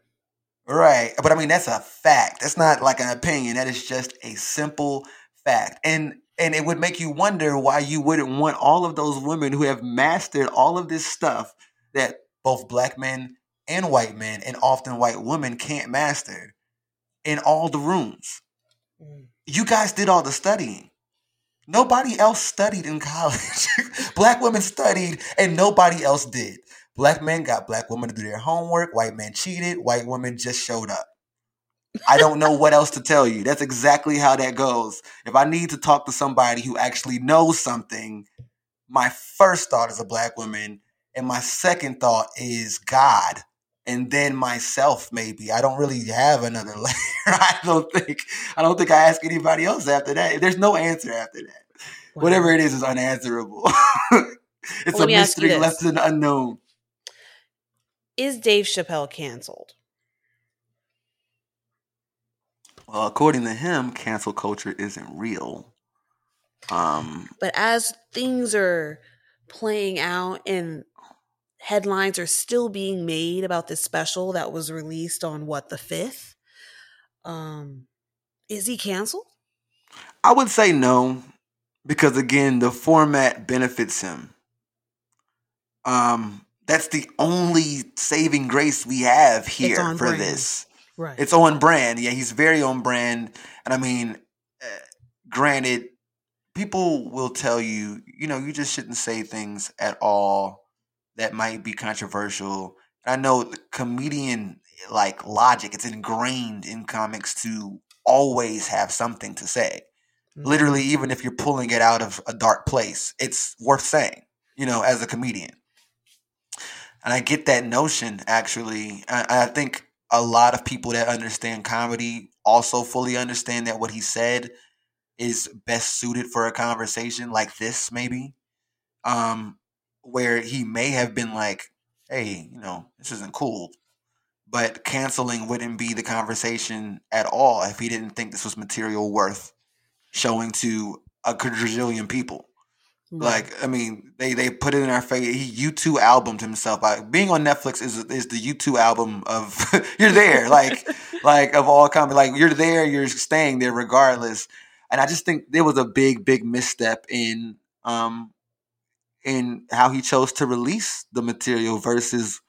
Right. But I mean that's a fact. That's not like an opinion. That is just a simple fact. And and it would make you wonder why you wouldn't want all of those women who have mastered all of this stuff that both black men and white men and often white women can't master in all the rooms. Mm. You guys did all the studying. Nobody else studied in college. black women studied and nobody else did. Black men got black women to do their homework. White men cheated. White women just showed up. I don't know what else to tell you. That's exactly how that goes. If I need to talk to somebody who actually knows something, my first thought is a black woman, and my second thought is God, and then myself. Maybe I don't really have another layer. I don't think. I don't think I ask anybody else after that. There's no answer after that. Whatever it is is unanswerable. it's Well, a me ask you mystery left to unknown. Is Dave Chappelle canceled? Well, according to him, cancel culture isn't real. Um, But as things are playing out and headlines are still being made about this special that was released on what the 5th, um is he canceled? I would say no, because again, the format benefits him. Um, that's the only saving grace we have here for brand. this. Right. It's on brand. Yeah, he's very on brand. And I mean, uh, granted, people will tell you, you know, you just shouldn't say things at all that might be controversial. I know the comedian like logic, it's ingrained in comics to always have something to say. Mm-hmm. Literally, even if you're pulling it out of a dark place, it's worth saying, you know, as a comedian. And I get that notion actually. I, I think a lot of people that understand comedy also fully understand that what he said is best suited for a conversation like this, maybe. Um, where he may have been like, hey, you know, this isn't cool. But canceling wouldn't be the conversation at all if he didn't think this was material worth showing to a quadrillion people. Right. Like, I mean, they they put it in our face. He U2 albumed himself. Like, being on Netflix is is the U2 album of you're there. Like, like of all comedy. Like you're there. You're staying there regardless. And I just think there was a big, big misstep in um in how he chose to release the material versus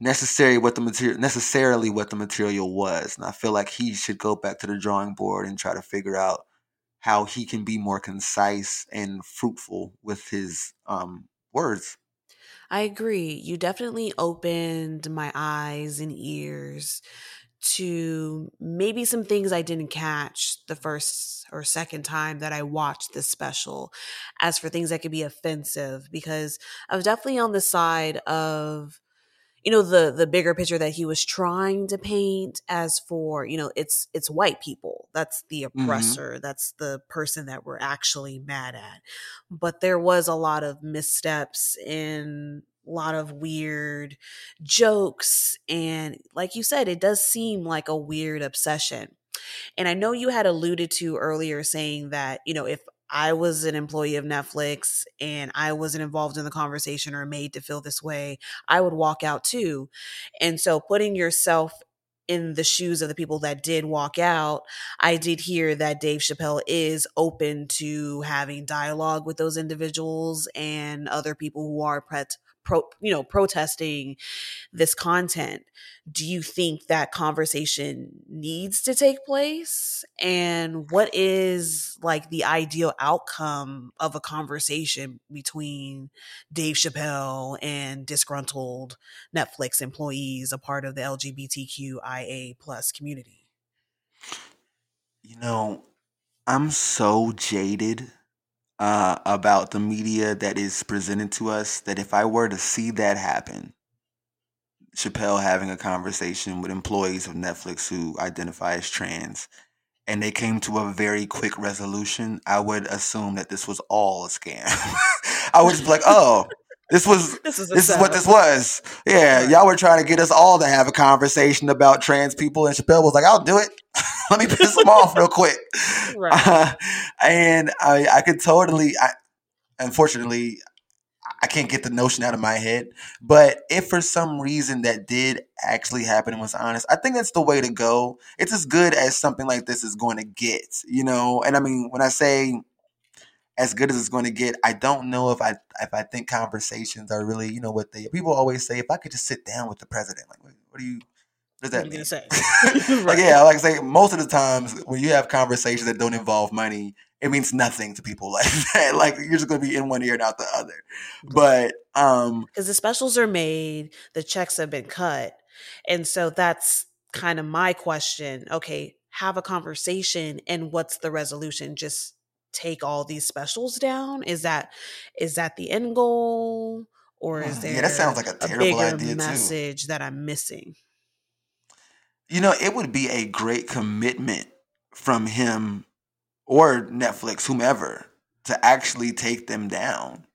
necessary what the material necessarily what the material was. And I feel like he should go back to the drawing board and try to figure out how he can be more concise and fruitful with his um, words. I agree. You definitely opened my eyes and ears to maybe some things I didn't catch the first or second time that I watched this special, as for things that could be offensive, because I was definitely on the side of you know the the bigger picture that he was trying to paint as for you know it's it's white people. That's the Mm-hmm. oppressor. That's the person that we're actually mad at. But there was a lot of missteps in a lot of weird jokes. And like you said it does seem like a weird obsession. And i know you had alluded to earlier saying that you know if I was an employee of Netflix and I wasn't involved in the conversation or made to feel this way, I would walk out too. And so putting yourself in the shoes of the people that did walk out, I did hear that Dave Chappelle is open to having dialogue with those individuals and other people who are pret- pro, you know, protesting this content. Do you think that conversation needs to take place? And what is like the ideal outcome of a conversation between Dave Chappelle and disgruntled Netflix employees, a part of the LGBTQIA plus community? You know, I'm so jaded uh, about the media that is presented to us that if I were to see that happen, Chappelle having a conversation with employees of Netflix who identify as trans, and they came to a very quick resolution, I would assume that this was all a scam. I would just be like, oh, this was This is this is what this was. Yeah, y'all were trying to get us all to have a conversation about trans people, and Chappelle was like, "I'll do it. Let me piss them off real quick." Right. Uh, and I, I could totally. I, unfortunately, I can't get the notion out of my head. But if for some reason that did actually happen and was honest, I think that's the way to go. It's as good as something like this is going to get, you know. And I mean, when I say as good as it's going to get, I don't know if I if I think conversations are really, you know, what they people always say. If I could just sit down with the president, like, what, what do you? What does that you mean? say? like yeah, like I say, most of the times when you have conversations that don't involve money, it means nothing to people like that. Like you're just gonna be in one ear and out the other. But um, because the specials are made, the checks have been cut. And so that's kind of my question. Okay, have a conversation and what's the resolution? Just take all these specials down? Is that is that the end goal? Or is there yeah, that sounds like a a terrible bigger idea too. message that I'm missing? You know, it would be a great commitment from him or Netflix, whomever, to actually take them down.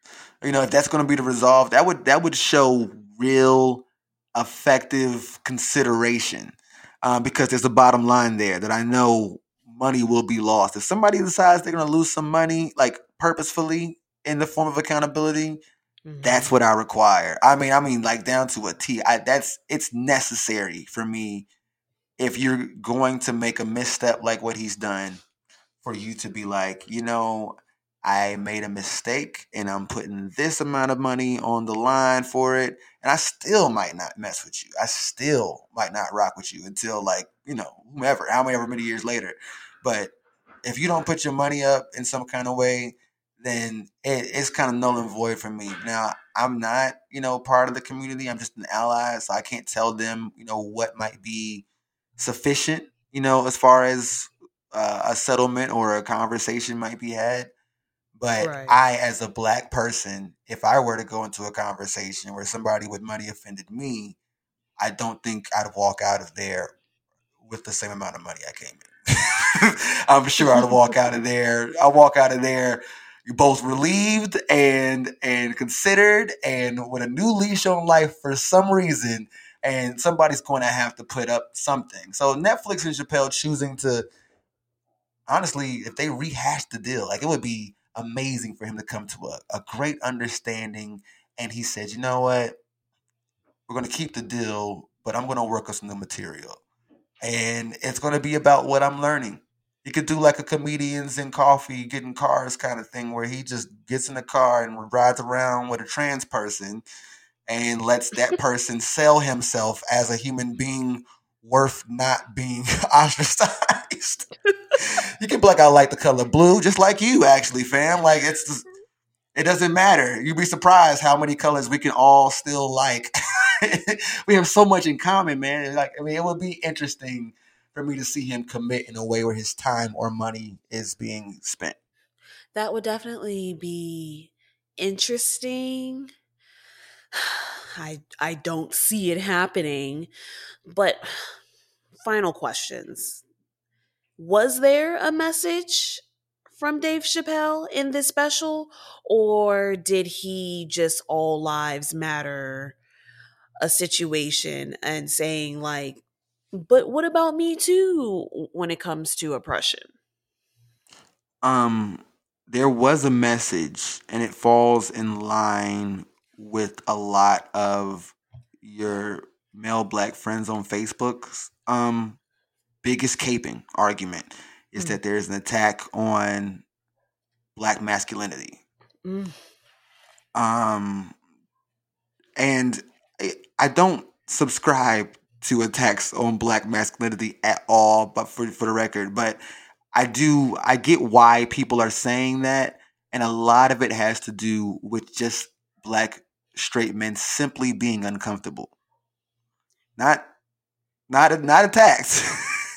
You know, if that's going to be the resolve, that would that would show real effective consideration. Uh, because there's a bottom line there that I know money will be lost. If somebody decides they're going to lose some money, like purposefully in the form of accountability, that's Mhm. what I require. I mean, I mean, like down to a T. I that's it's necessary for me if you're going to make a misstep like what he's done, for you to be like, you know, I made a mistake and I'm putting this amount of money on the line for it. And I still might not mess with you. I still might not rock with you until like, you know, whomever, however many years later. But if you don't put your money up in some kind of way, then it, it's kind of null and void for me. Now, I'm not, you know, part of the community. I'm just an ally, so I can't tell them, you know, what might be sufficient, you know, as far as uh, a settlement or a conversation might be had. But right. I, as a black person, if I were to go into a conversation where somebody with money offended me, I don't think I'd walk out of there with the same amount of money I came in. I'm sure I'd walk out of there. I'll walk out of there you're both relieved and and considered and with a new leash on life for some reason and somebody's going to have to put up something. So netflix and chappelle choosing to honestly if they rehash the deal like it would be amazing for him to come to a, a great understanding. And he said you know what? We're going to keep the deal but i'm going to work on some new material and it's going to be about what i'm learning You could do like a comedians in coffee getting cars kind of thing where he just gets in the car and rides around with a trans person and lets that person sell himself as a human being worth not being ostracized. you can be like, I like the color blue, just like you, actually, fam. Like it's just, it doesn't matter. You'd be surprised how many colors we can all still like. we have so much in common, man. Like, I mean, it would be interesting for me to see him commit in a way where his time or money is being spent. That would definitely be interesting. I I don't see it happening. But final questions. Was there a message from Dave Chappelle in this special or did he just all lives matter a situation and saying like but what about me too when it comes to oppression? Um there was a message and it falls in line with a lot of your male black friends on Facebook's um biggest caping argument is mm. that there's an attack on black masculinity. Mm. Um and I don't subscribe to attacks on black masculinity at all, but for for the record, but I do I get why people are saying that, and a lot of it has to do with just black straight men simply being uncomfortable. Not not not attacks.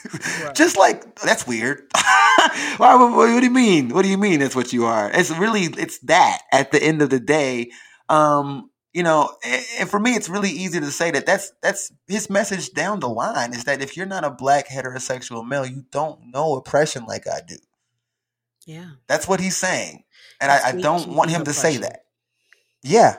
right. Just like that's weird. what, what do you mean? What do you mean? That's what you are. It's really it's that. At the end of the day, um, you know, and for me, it's really easy to say that that's that's his message down the line is that if you're not a black heterosexual male, you don't know oppression like I do. Yeah, that's what he's saying, and I, I, don't want him to say that. Yeah,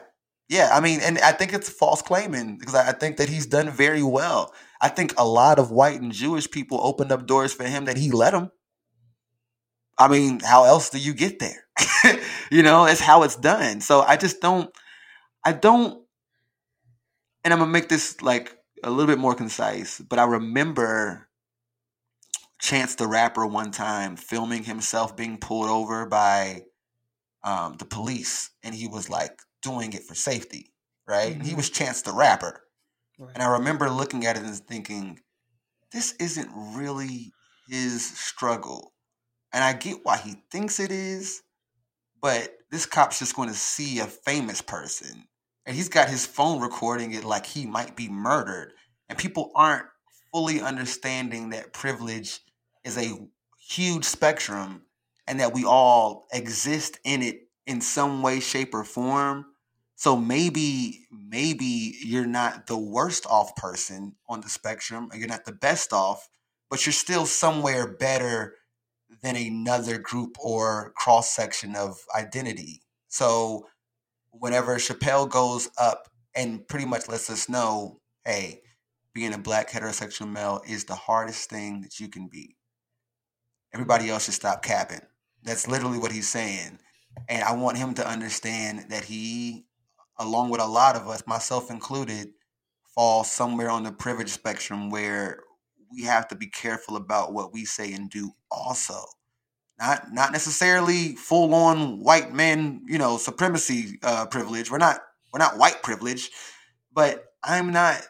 yeah. I mean, and I think it's false claiming because I, I think that he's done very well. I think a lot of white and Jewish people opened up doors for him that he let them. I mean, how else do you get there? you know, it's how it's done. So I just don't. I don't, and I'm gonna make this like a little bit more concise, but I remember Chance the Rapper one time filming himself being pulled over by um, the police, and he was like doing it for safety, right? Mm-hmm. he was Chance the Rapper. Right. And I remember looking at it and thinking, this isn't really his struggle. And I get why he thinks it is, but this cop's just going to see a famous person and he's got his phone recording it like he might be murdered. And people aren't fully understanding that privilege is a huge spectrum and that we all exist in it in some way, shape, or form. So maybe, maybe you're not the worst off person on the spectrum, or you're not the best off, but you're still somewhere better than another group or cross section of identity. So whenever Chappelle goes up and pretty much lets us know, hey, being a black heterosexual male is the hardest thing that you can be. Everybody else should stop capping. That's literally what he's saying. And I want him to understand that he, along with a lot of us, myself included, fall somewhere on the privilege spectrum where we have to be careful about what we say and do also not not necessarily full on white men, you know, supremacy uh, privilege. We're not we're not white privilege, but I'm not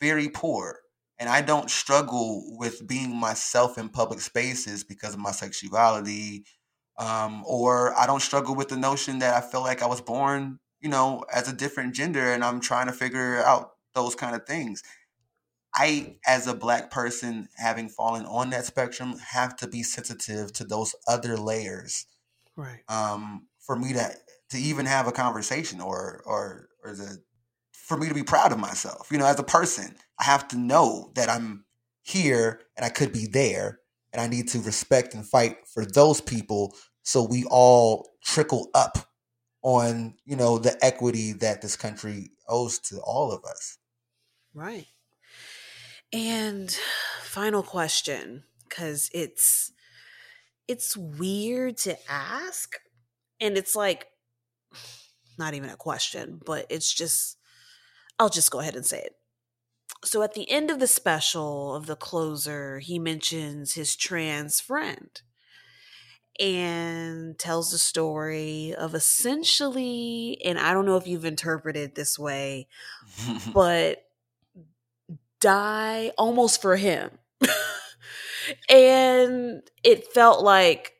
very poor and I don't struggle with being myself in public spaces because of my sexuality, um, or I don't struggle with the notion that I feel like I was born, you know, as a different gender, and I'm trying to figure out those kind of things. I, as a black person, having fallen on that spectrum, have to be sensitive to those other layers, right? Um, for me to to even have a conversation or or or the for me to be proud of myself. You know, as a person, I have to know that I'm here and I could be there. And I need to respect and fight for those people so we all trickle up on, you know, the equity that this country owes to all of us. Right. And final question, because it's it's weird to ask. And it's like not even a question, but it's just I'll just go ahead and say it. So at the end of the special of the closer, he mentions his trans friend and tells the story of essentially, and I don't know if you've interpreted this way, but die almost for him. and it felt like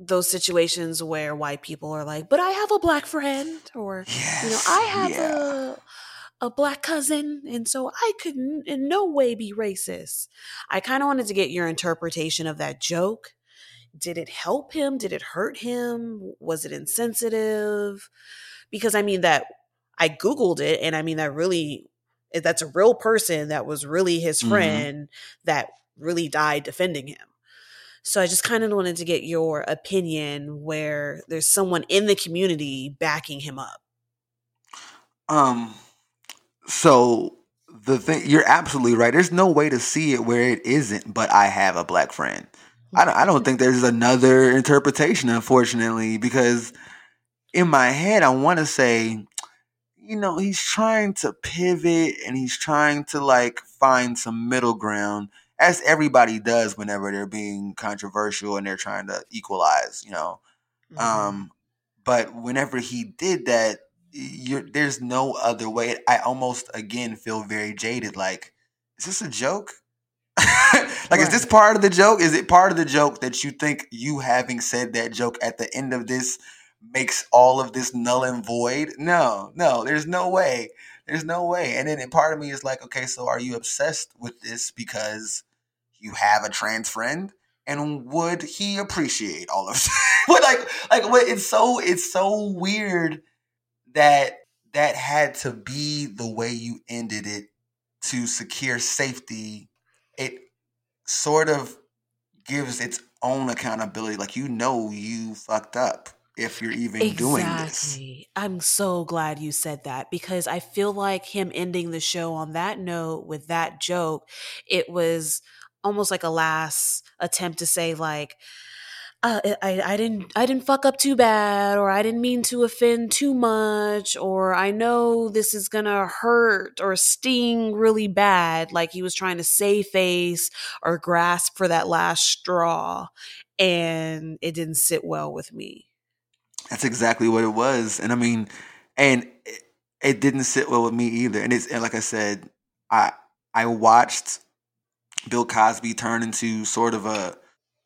those situations where white people are like, but I have a black friend, or, yes, you know, I have yeah. a a black cousin, and so I could in no way be racist. I kind of wanted to get your interpretation of that joke. Did it help him? Did it hurt him? Was it insensitive? Because I mean, that I Googled it, and I mean, that really, that's a real person that was really his mm-hmm. friend mm-hmm. that really died defending him. So I just kind of wanted to get your opinion where there's someone in the community backing him up. Um, so the thing, you're absolutely right. There's no way to see it where it isn't, but I have a black friend. I don't, I don't think there's another interpretation, unfortunately, because in my head, I want to say, you know, he's trying to pivot and he's trying to like find some middle ground, as everybody does whenever they're being controversial and they're trying to equalize, you know. Mm-hmm. Um, but whenever he did that, you're, there's no other way. I almost again feel very jaded. Like, is this a joke? like, right. is this part of the joke? Is it part of the joke that you think you having said that joke at the end of this makes all of this null and void? No, no, there's no way. There's no way. And then part of me is like, okay, so are you obsessed with this because you have a trans friend? And would he appreciate all of this? but like, like what? It's so it's so weird that that had to be the way you ended it to secure safety. It sort of gives its own accountability. Like you know you fucked up if you're even exactly. doing this. I'm so glad you said that because I feel like him ending the show on that note with that joke, it was almost like a last attempt to say like uh, I, I didn't I didn't fuck up too bad or I didn't mean to offend too much or I know this is gonna hurt or sting really bad like he was trying to save face or grasp for that last straw and it didn't sit well with me. That's exactly what it was. And I mean and it, it didn't sit well with me either. And it's and like I said, I I watched Bill Cosby turn into sort of a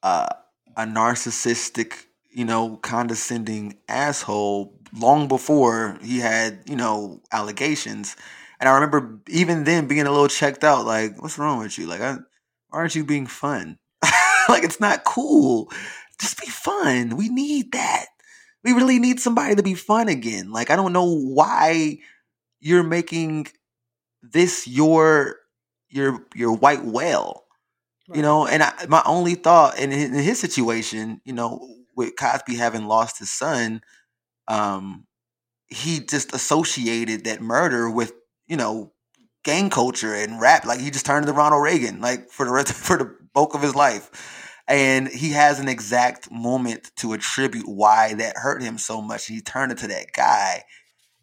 uh a narcissistic, you know, condescending asshole long before he had, you know, allegations. And I remember even then being a little checked out, like, what's wrong with you? Like, I, aren't you being fun? like, it's not cool. Just be fun. We need that. We really need somebody to be fun again. Like, I don't know why you're making this your your your white whale. You know, and I, my only thought in, in his situation, you know, with Cosby having lost his son, um, he just associated that murder with, you know, gang culture and rap. Like he just turned to Ronald Reagan, like for the rest for the bulk of his life. And he has an exact moment to attribute why that hurt him so much. He turned it to that guy.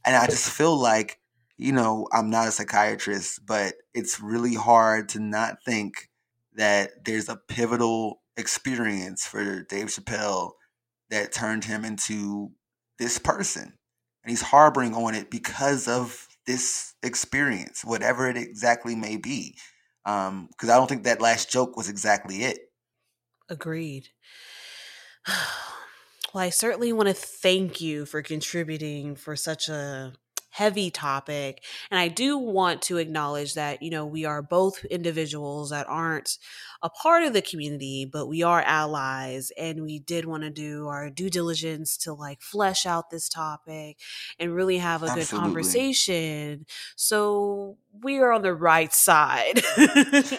And I just feel like, you know, I'm not a psychiatrist, but it's really hard to not think that there's a pivotal experience for Dave Chappelle that turned him into this person. And he's harboring on it because of this experience, whatever it exactly may be. Because um, I don't think that last joke was exactly it. Agreed. Well, I certainly want to thank you for contributing for such a heavy topic. And I do want to acknowledge that, you know, we are both individuals that aren't a part of the community, but we are allies. And we did want to do our due diligence to like flesh out this topic and really have a Absolutely. good conversation. So we are on the right side.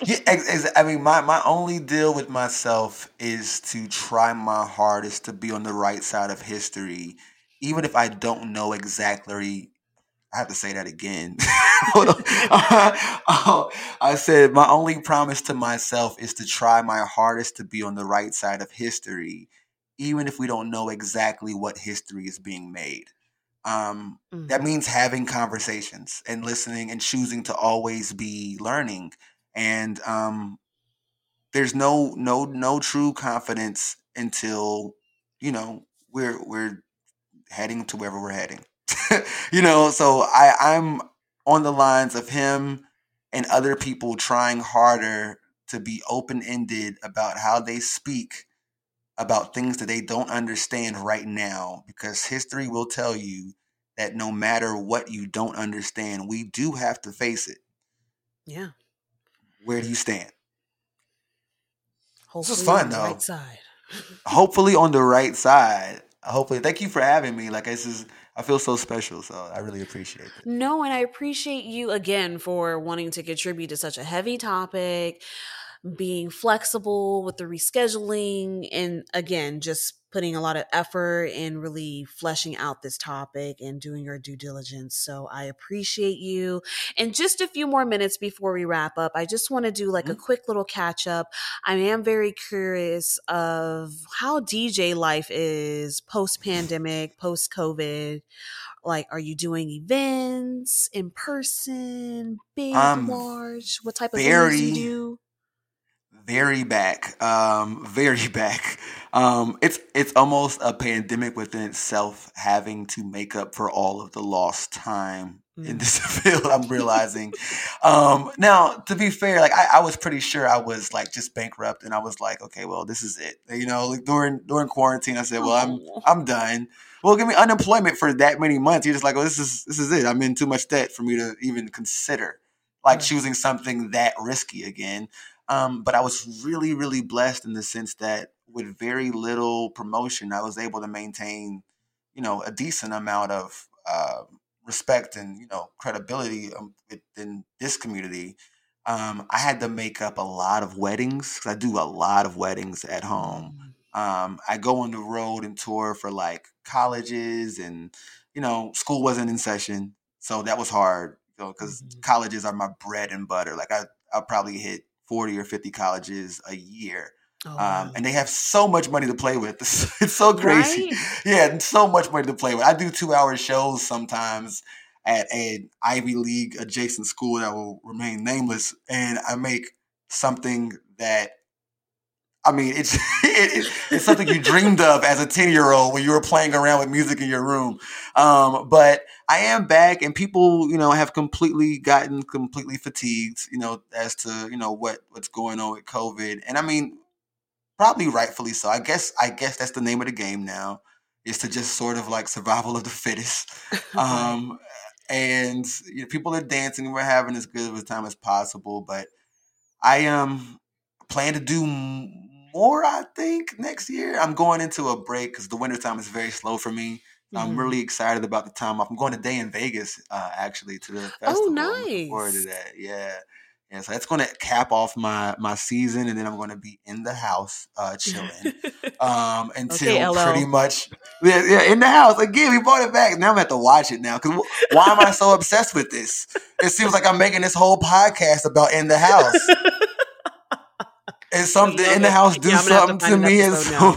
yeah, I mean, my, my only deal with myself is to try my hardest to be on the right side of history even if I don't know exactly I have to say that again. oh, I said my only promise to myself is to try my hardest to be on the right side of history, even if we don't know exactly what history is being made. Um, mm-hmm. That means having conversations and listening and choosing to always be learning. And um, there's no no no true confidence until you know we're we're heading to wherever we're heading. you know, so I, I'm on the lines of him and other people trying harder to be open ended about how they speak about things that they don't understand right now because history will tell you that no matter what you don't understand, we do have to face it. Yeah. Where do you stand? Hopefully this is fun though. Right side. Hopefully on the right side. Hopefully, thank you for having me. Like this is I feel so special. So I really appreciate it. No, and I appreciate you again for wanting to contribute to such a heavy topic, being flexible with the rescheduling, and again, just putting a lot of effort in really fleshing out this topic and doing your due diligence. So I appreciate you. And just a few more minutes before we wrap up, I just want to do like mm-hmm. a quick little catch up. I am very curious of how DJ life is post pandemic, post COVID. Like, are you doing events in person, big, um, large? What type of things you do? Very back, um, very back. Um, it's it's almost a pandemic within itself, having to make up for all of the lost time mm. in this field. I'm realizing. um, now, to be fair, like I, I, was pretty sure I was like just bankrupt, and I was like, okay, well, this is it. You know, like during during quarantine, I said, well, I'm oh. I'm done. Well, give me unemployment for that many months. You're just like, well, this is this is it. I'm in too much debt for me to even consider like choosing something that risky again. Um, but I was really, really blessed in the sense that with very little promotion, I was able to maintain, you know, a decent amount of uh, respect and you know credibility um, within this community. Um, I had to make up a lot of weddings because I do a lot of weddings at home. Mm. Um, I go on the road and tour for like colleges, and you know, school wasn't in session, so that was hard. because you know, mm-hmm. colleges are my bread and butter. Like I, I'll probably hit 40 or 50 colleges a year. Oh, um, wow. and they have so much money to play with. It's, so crazy. Right? Yeah, so much money to play with. I do two hour shows sometimes at an Ivy League adjacent school that will remain nameless, and I make something that I mean, it's it, it's something you dreamed of as a ten year old when you were playing around with music in your room. Um, but I am back, and people, you know, have completely gotten completely fatigued, you know, as to you know what what's going on with COVID. And I mean, probably rightfully so. I guess I guess that's the name of the game now is to just sort of like survival of the fittest. Um, and you know, people are dancing, and we're having as good of a time as possible. But I um plan to do more, I think, next year. I'm going into a break because the wintertime is very slow for me. Mm. I'm really excited about the time off. I'm going to day in Vegas, uh, actually, to the oh, festival. Oh, nice. forward to that. Yeah. Yeah, so that's going to cap off my my season, and then I'm going to be in the house uh, chilling um, until okay, pretty much yeah, yeah, in the house again. We brought it back. Now I'm going to have to watch it now because why am I so obsessed with this? It seems like I'm making this whole podcast about in the house and something in the house do yeah, something to, to me. And so,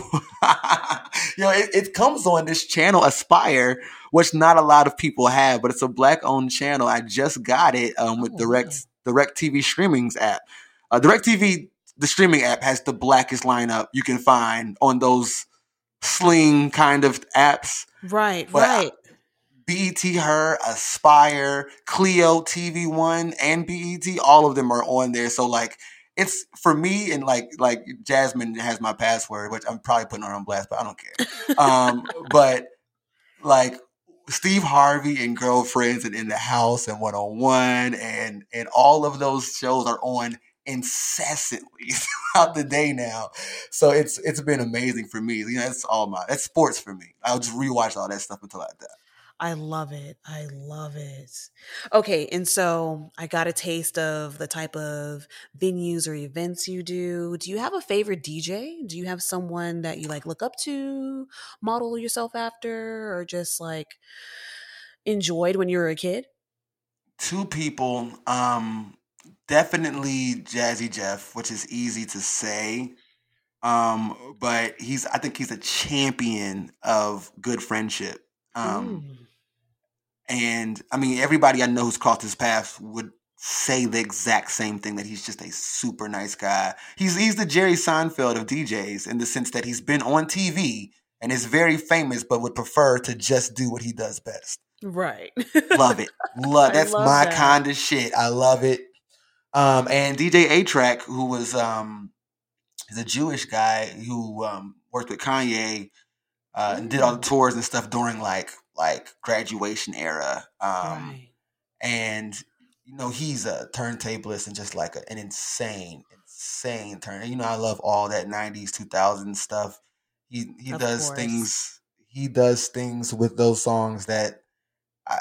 you know, it, it, comes on this channel, Aspire, which not a lot of people have, but it's a black owned channel. I just got it um, with oh, Direct Direct TV Streaming's app. Uh, Direct TV the streaming app has the blackest lineup you can find on those sling kind of apps. Right, but right. BET Her, Aspire, Cleo, TV One, and BET, all of them are on there. So like it's for me and like like Jasmine has my password, which I'm probably putting her on blast, but I don't care. um, but like Steve Harvey and Girlfriends and In the House and One on One and and all of those shows are on incessantly throughout the day now. So it's it's been amazing for me. You know, that's all my that's sports for me. I'll just rewatch all that stuff until I die. I love it. I love it. Okay, and so I got a taste of the type of venues or events you do. Do you have a favorite DJ? Do you have someone that you like look up to, model yourself after, or just like enjoyed when you were a kid? Two people. Um definitely Jazzy Jeff, which is easy to say. Um, but he's I think he's a champion of good friendship. Um, mm. And I mean everybody I know who's crossed his path would say the exact same thing that he's just a super nice guy. He's he's the Jerry Seinfeld of DJs in the sense that he's been on TV and is very famous but would prefer to just do what he does best. Right. love it. Love that's love my that. kind of shit. I love it. Um, and DJ A-Trak, who was um, he's a Jewish guy who um, worked with Kanye uh, and did all the tours and stuff during like like graduation era. Um, right. And you know he's a turntablist and just like a, an insane, insane turn. You know I love all that '90s, 2000s stuff. He he of does course. things. He does things with those songs that I,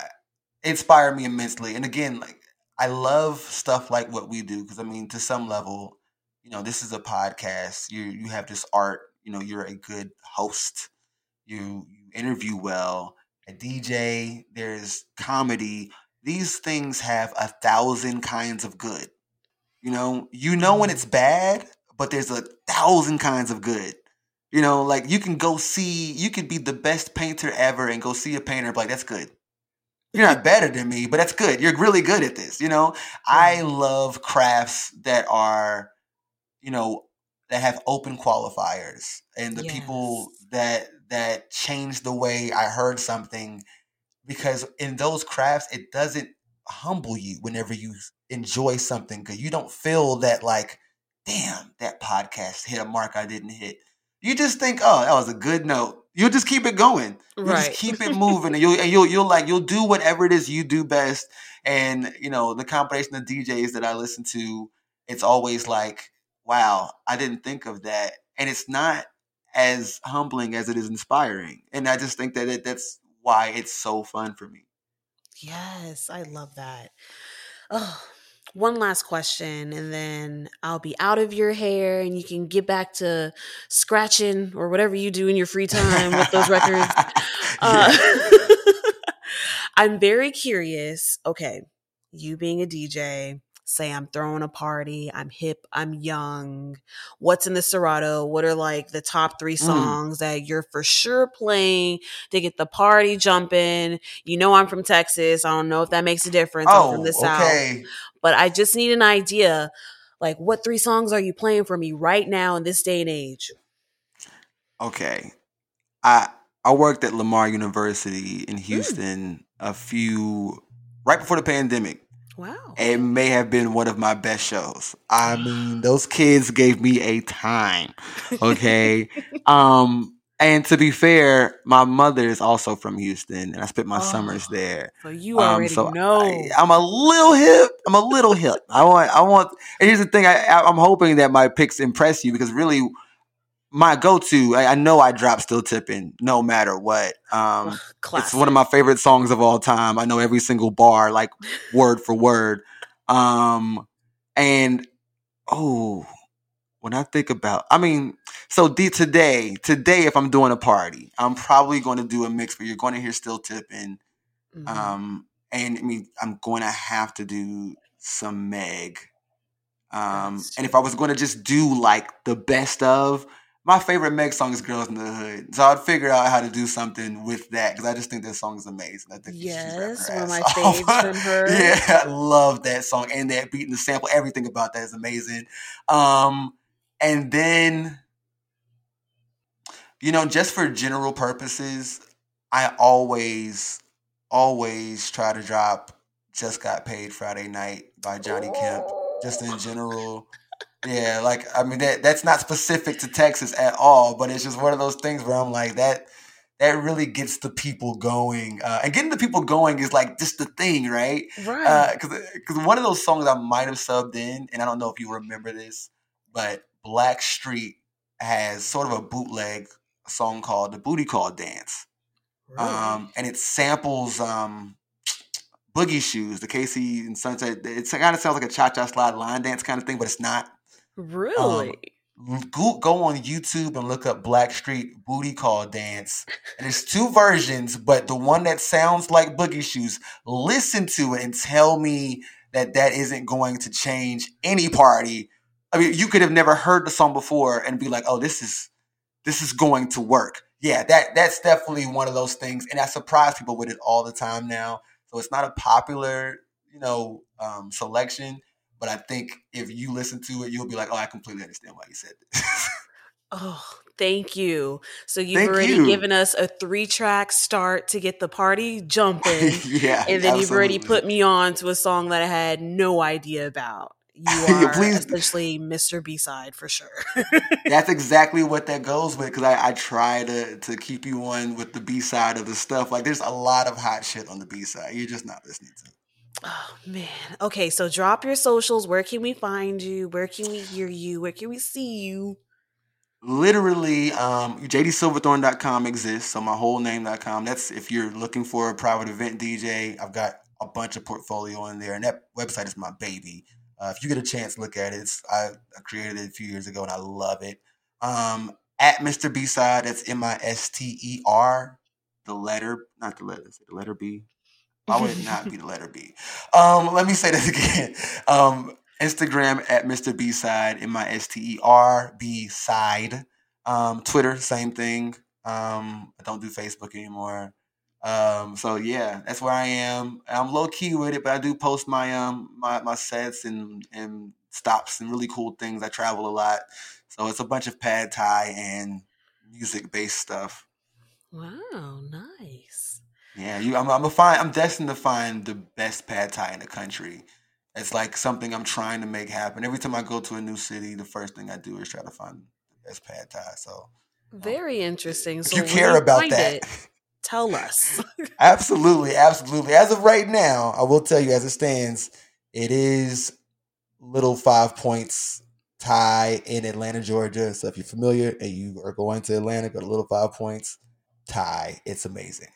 inspire me immensely. And again, like I love stuff like what we do because I mean, to some level, you know, this is a podcast. You you have this art. You know, you're a good host. You you interview well. A DJ. There's comedy. These things have a thousand kinds of good. You know, you know when it's mm-hmm. bad, but there's a thousand kinds of good. You know, like you can go see, you could be the best painter ever and go see a painter, like that's good you're not better than me, but that's good. You're really good at this. You know, I love crafts that are, you know, that have open qualifiers and the yes. people that that changed the way I heard something because in those crafts it doesn't humble you whenever you enjoy something because you don't feel that like damn that podcast hit a mark I didn't hit. You just think, oh, that was a good note you'll just keep it going. You right. just keep it moving, and you'll and you'll you'll like you'll do whatever it is you do best. And you know the combination of DJs that I listen to, it's always like, wow, I didn't think of that, and it's not as humbling as it is inspiring. And I just think that it, that's why it's so fun for me. Yes, I love that. Oh, one last question and then I'll be out of your hair and you can get back to scratching or whatever you do in your free time with those records. Uh, I'm very curious. Okay, you being a DJ, say I'm throwing a party, I'm hip, I'm young. What's in the Serato? What are like the top three mm. songs mm. that you're for sure playing to get the party jumping? You know, I'm from Texas. I don't know if that makes a difference. Oh, I'm from the okay. South. But I just need an idea. Like, what three songs are you playing for me right now in this day and age? Okay. I I worked at Lamar University in hmm. Houston mm. a few right before the pandemic. Wow. It may have been one of my best shows. I mean, those kids gave me a time. Okay. um, and to be fair, my mother is also from Houston, and I spent my oh, summers there. So you already um, so know. I, am a little hip. I'm a little hip. I want. I want. And here's the thing. I, I'm hoping that my picks impress you because really, my go-to. I, I know I drop Still Tippin' no matter what. Um, it's one of my favorite songs of all time. I know every single bar, like word for word. Um, and oh, when I think about, I mean, so the, today, today, if I'm doing a party, I'm probably going to do a mix where you're going to hear Still Tippin'. Mm-hmm. Um, and I mean, I'm going to have to do some Meg. Um, and if I was going to just do like the best of, my favorite Meg song is "Girls in the Hood," so I'd figure out how to do something with that because I just think that song is amazing. I think yes, one of my faves from her. yeah, I love that song and that beat and the sample. Everything about that is amazing. Um, and then you know, just for general purposes, I always, always try to drop "Just Got Paid Friday Night" by Johnny Kemp. Just in general, yeah. Like I mean, that that's not specific to Texas at all, but it's just one of those things where I'm like that. That really gets the people going, uh, and getting the people going is like just the thing, right? Right. Because uh, because one of those songs I might have subbed in, and I don't know if you remember this, but Blackstreet has sort of a bootleg song called "The Booty Call Dance," um, and it samples um, Boogie Shoes, the KC and Sunset. It kind of sounds like a cha cha slide line dance kind of thing, but it's not. really? Um, go, go on YouTube and look up Blackstreet Booty Call Dance. And there's two versions, but the one that sounds like Boogie Shoes, listen to it and tell me that that isn't going to change any party. I mean, you could have never heard the song before and be like, "Oh, this is this is going to work." Yeah, that that's definitely one of those things, and I surprise people with it all the time now. So it's not a popular, you know, um, selection, but I think if you listen to it, you'll be like, "Oh, I completely understand why you said this." Oh, thank you. So you've Thank already you. given us a three track start to get the party jumping. yeah, and then you've already put me on to a song that I had no idea about. You are please- essentially Mr. B side for sure. That's exactly what that goes with because I, I try to to keep you on with the B side of the stuff. Like there's a lot of hot shit on the B side. You're just not listening to. oh man. Okay, so drop your socials. Where can we find you? Where can we hear you? Where can we see you? Literally, um, jdsilverthorn.com exists, so my whole name.com. That's if you're looking for a private event DJ. I've got a bunch of portfolio in there, and that website is my baby. Uh, if you get a chance, look at it. It's, I, I created it a few years ago, and I love it. Um, at Mr. B side, that's M I S T E R, the letter, not the letter, the letter B. Why would it not be the letter B? Um, let me say this again. Um, Instagram at Mr. B side, M I S T E R B side. Um, Twitter, same thing. Um, I don't do Facebook anymore. Um, so yeah, that's where I am. I'm low key with it, but I do post my um my, my sets and and stops and really cool things. I travel a lot, so it's a bunch of pad thai and music based stuff. Wow, nice. Yeah, you. I'm. I'm a find. I'm destined to find the best pad thai in the country. It's like something I'm trying to make happen. Every time I go to a new city, the first thing I do is try to find the best pad thai. So Very interesting. if So you care about that, it, tell us. absolutely, absolutely. As of right now, I will tell you, as it stands, it is little five points Thai in Atlanta, Georgia. So if you're familiar and you are going to Atlanta, go to Little Five Points Thai. It's amazing.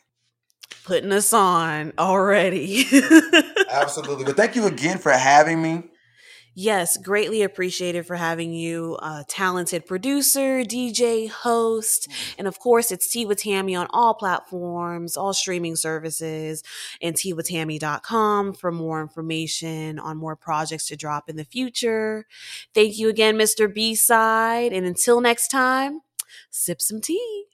Putting us on already. Absolutely. But thank you again for having me. Yes, greatly appreciated for having you, a talented producer, DJ, host, mm-hmm. and of course, it's Tea with Tammy on all platforms, all streaming services, and teawithtammy.com for more information on more projects to drop in the future. Thank you again, Mr. B Side, and until next time, sip some tea.